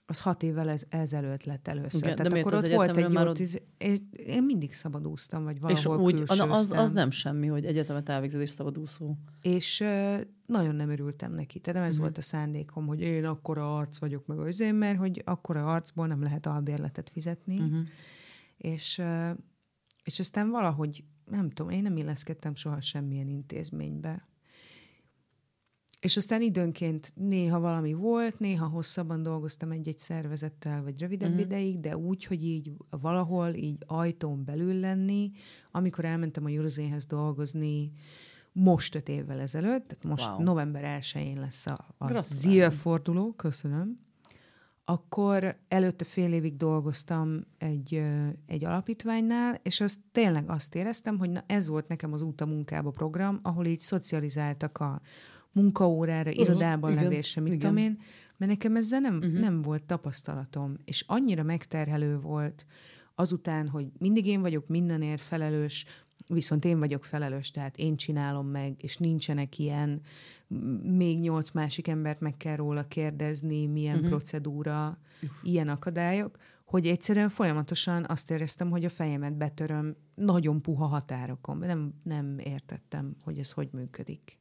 az hat évvel ez, ezelőtt lett először. Igen, de Tehát miért akkor ott volt egy már ott- tíz... Én, mindig szabadúztam, vagy És valahol úgy, az, az, nem semmi, hogy egyetemet elvégzed és szabadúszó. És ö, nagyon nem örültem neki. Tehát nem ez Mhm. volt a szándékom, hogy én akkora arc vagyok meg az én, mert hogy akkora arcból nem lehet albérletet fizetni. Uh-huh. És, ö, és aztán valahogy, nem tudom, én nem illeszkedtem soha semmilyen intézménybe. És aztán időnként néha valami volt, néha hosszabban dolgoztam egy-egy szervezettel, vagy rövidebb Mhm. uh-huh. ideig, de úgy, hogy így valahol így ajtón belül lenni, amikor elmentem a Eurozénhez dolgozni, most öt évvel ezelőtt, tehát most Wow. november 1-én lesz a, a. ZIL forduló, köszönöm, akkor előtte fél évig dolgoztam egy, egy alapítványnál, és az tényleg azt éreztem, hogy na, ez volt nekem az út a munkába program, ahol így szocializáltak a munkaórára, Uh-huh, irodában igen, levésre, mit igen. tudom én, mert nekem ezzel nem, uh-huh. nem volt tapasztalatom, és annyira megterhelő volt azután, hogy mindig én vagyok mindenért felelős, viszont én vagyok felelős, tehát én csinálom meg, és nincsenek ilyen, még nyolc másik embert meg kell róla kérdezni, milyen uh-huh. procedúra, ilyen akadályok, hogy egyszerűen folyamatosan azt éreztem, hogy a fejemet betöröm nagyon puha határokon. Nem, nem értettem, hogy ez hogy működik.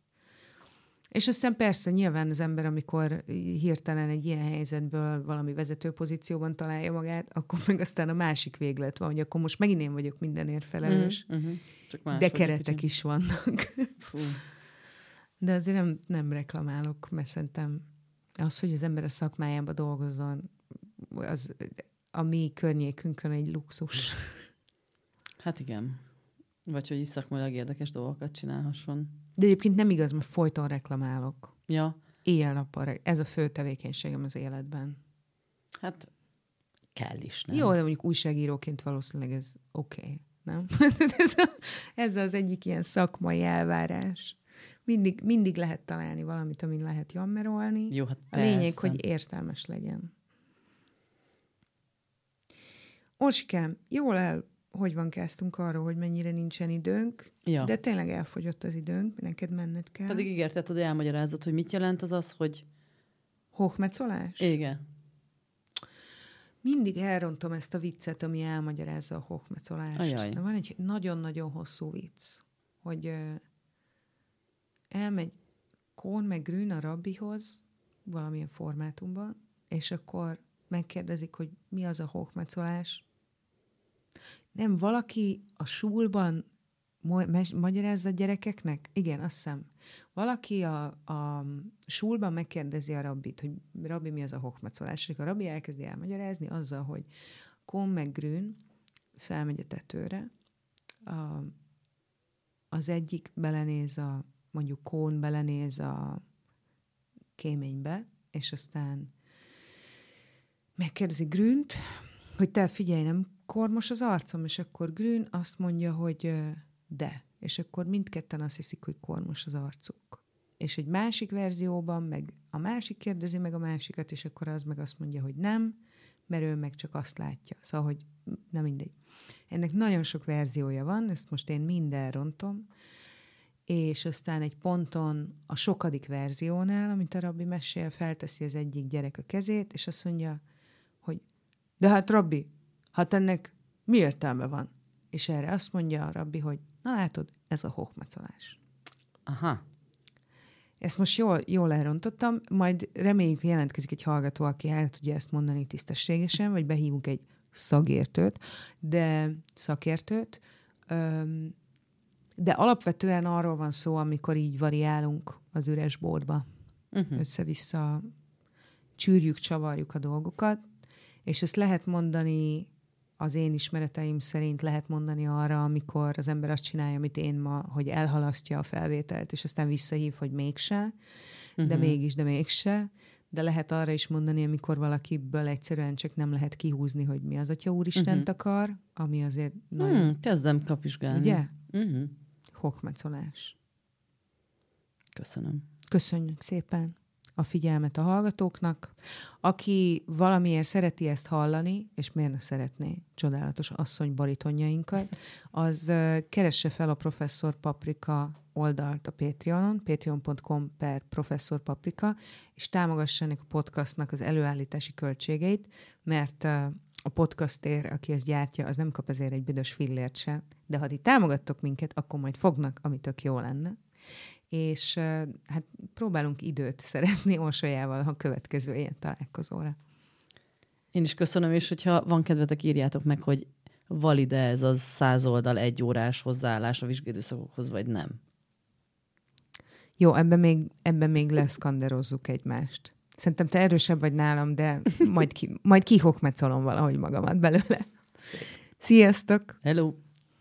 És aztán persze nyilván az ember, amikor hirtelen egy ilyen helyzetből valami vezető pozícióban találja magát, akkor meg aztán a másik véglet van, hogy akkor most megint én vagyok mindenért felelős, Uh-huh. Csak más de keretek is vannak. Fú. De azért nem, nem reklamálok, mert szerintem az, hogy az ember a szakmájába dolgozzon, az a mi környékünkön egy luxus. Hát igen. Vagy hogy is szakmailag érdekes dolgokat csinálhasson. De egyébként nem igaz, mert folyton reklamálok. Ja, Éjjel-nappal. Ez a fő tevékenységem az életben. hát kell is, nem? Jó, de mondjuk újságíróként valószínűleg ez oké, okay, nem? ez, a, ez az egyik ilyen szakmai elvárás. Mindig, mindig lehet találni valamit, amin lehet jammerolni. Jó, hát A lényeg, hogy értelmes legyen. Orsikám, jól el, hogy van kezdtünk arról, hogy mennyire nincsen időnk, Ja. de tényleg elfogyott az időnk, neked menned kell. Pedig ígérted, hogy elmagyarázod, hogy mit jelent az az, hogy Hochmetszolás? igen. Mindig elrontom ezt a viccet, ami elmagyarázza a hochmetzolást. Ajaj. De van egy nagyon-nagyon hosszú vicc, hogy ö, elmegy Kohn meg Grün a rabbihoz valamilyen formátumban, és akkor megkérdezik, hogy mi az a hochmetszolás. Nem, valaki a súlban magyarázza a gyerekeknek? Igen, azt hiszem. Valaki a, a súlban megkérdezi a rabbit, hogy rabbi, mi az a hochmetszolás, és a rabbi elkezdi elmagyarázni azzal, hogy Kohn meg Grün felmegy a tetőre, a, az egyik belenéz a, mondjuk Kohn belenéz a kéménybe, és aztán megkérdezi Grünt, hogy te figyelj, nem kormos az arcom, és akkor Grün azt mondja, hogy de. És akkor mindketten azt hiszik, hogy kormos az arcuk. És egy másik verzióban meg a másik kérdezi meg a másikat, és akkor az meg azt mondja, hogy nem, mert ő meg csak azt látja. Szóval, hogy nem mindegy. Ennek nagyon sok verziója van, ezt most én mind elrontom, és aztán egy ponton a sokadik verziónál, amit a rabbi mesél, felteszi az egyik gyerek a kezét, és azt mondja, hogy de hát rabbi, hát ennek mi értelme van? És erre azt mondja a rabbi, hogy na látod, ez a hochmecolás. Aha. Ezt most jól, jól elrontottam, majd reméljük jelentkezik egy hallgató, aki el tudja ezt mondani tisztességesen, vagy behívunk egy szakértőt, de szakértőt, öm, de alapvetően arról van szó, amikor így variálunk az üres bódba. Uh-huh. Össze-vissza csűrjük, csavarjuk a dolgokat, és ezt lehet mondani az én ismereteim szerint lehet mondani arra, amikor az ember azt csinálja, amit én ma, hogy elhalasztja a felvételt, és aztán visszahív, hogy mégse, uh-huh. de Mhm. mégis, de mégse. De lehet arra is mondani, amikor valakiből egyszerűen csak nem lehet kihúzni, hogy mi az Atya Úristent Mhm. uh-huh. akar, ami azért nagyon, Hmm, kezdem kapizsgálni. ugye? Uh-huh. Hokmecolás. Köszönöm. Köszönjük szépen. A figyelmet a hallgatóknak. Aki valamiért szereti ezt hallani, és miért ne szeretné csodálatos asszony baritonjainkat, az keresse fel a Professzor Paprika oldalt a Patreonon, patreon.com per Professzor Paprika, és támogassa a podcastnak az előállítási költségeit, mert a podcastért, aki ezt gyártja, az nem kap ezért egy büdös fillért se. De ha ti támogattok minket, akkor majd fognak, ami tök jó lenne és hát próbálunk időt szerezni Orsolyával a következő ilyen találkozóra. Én is köszönöm, és hogyha van kedvetek, írjátok meg, hogy valide ez az száz oldal egy órás hozzáállás a vizsgédőszakokhoz, vagy nem. Jó, ebben még, ebben még leszkanderozzuk egymást. Szerintem te erősebb vagy nálam, de majd, ki, majd kihokmecolom valahogy magamat belőle. Szép. Sziasztok! Hello!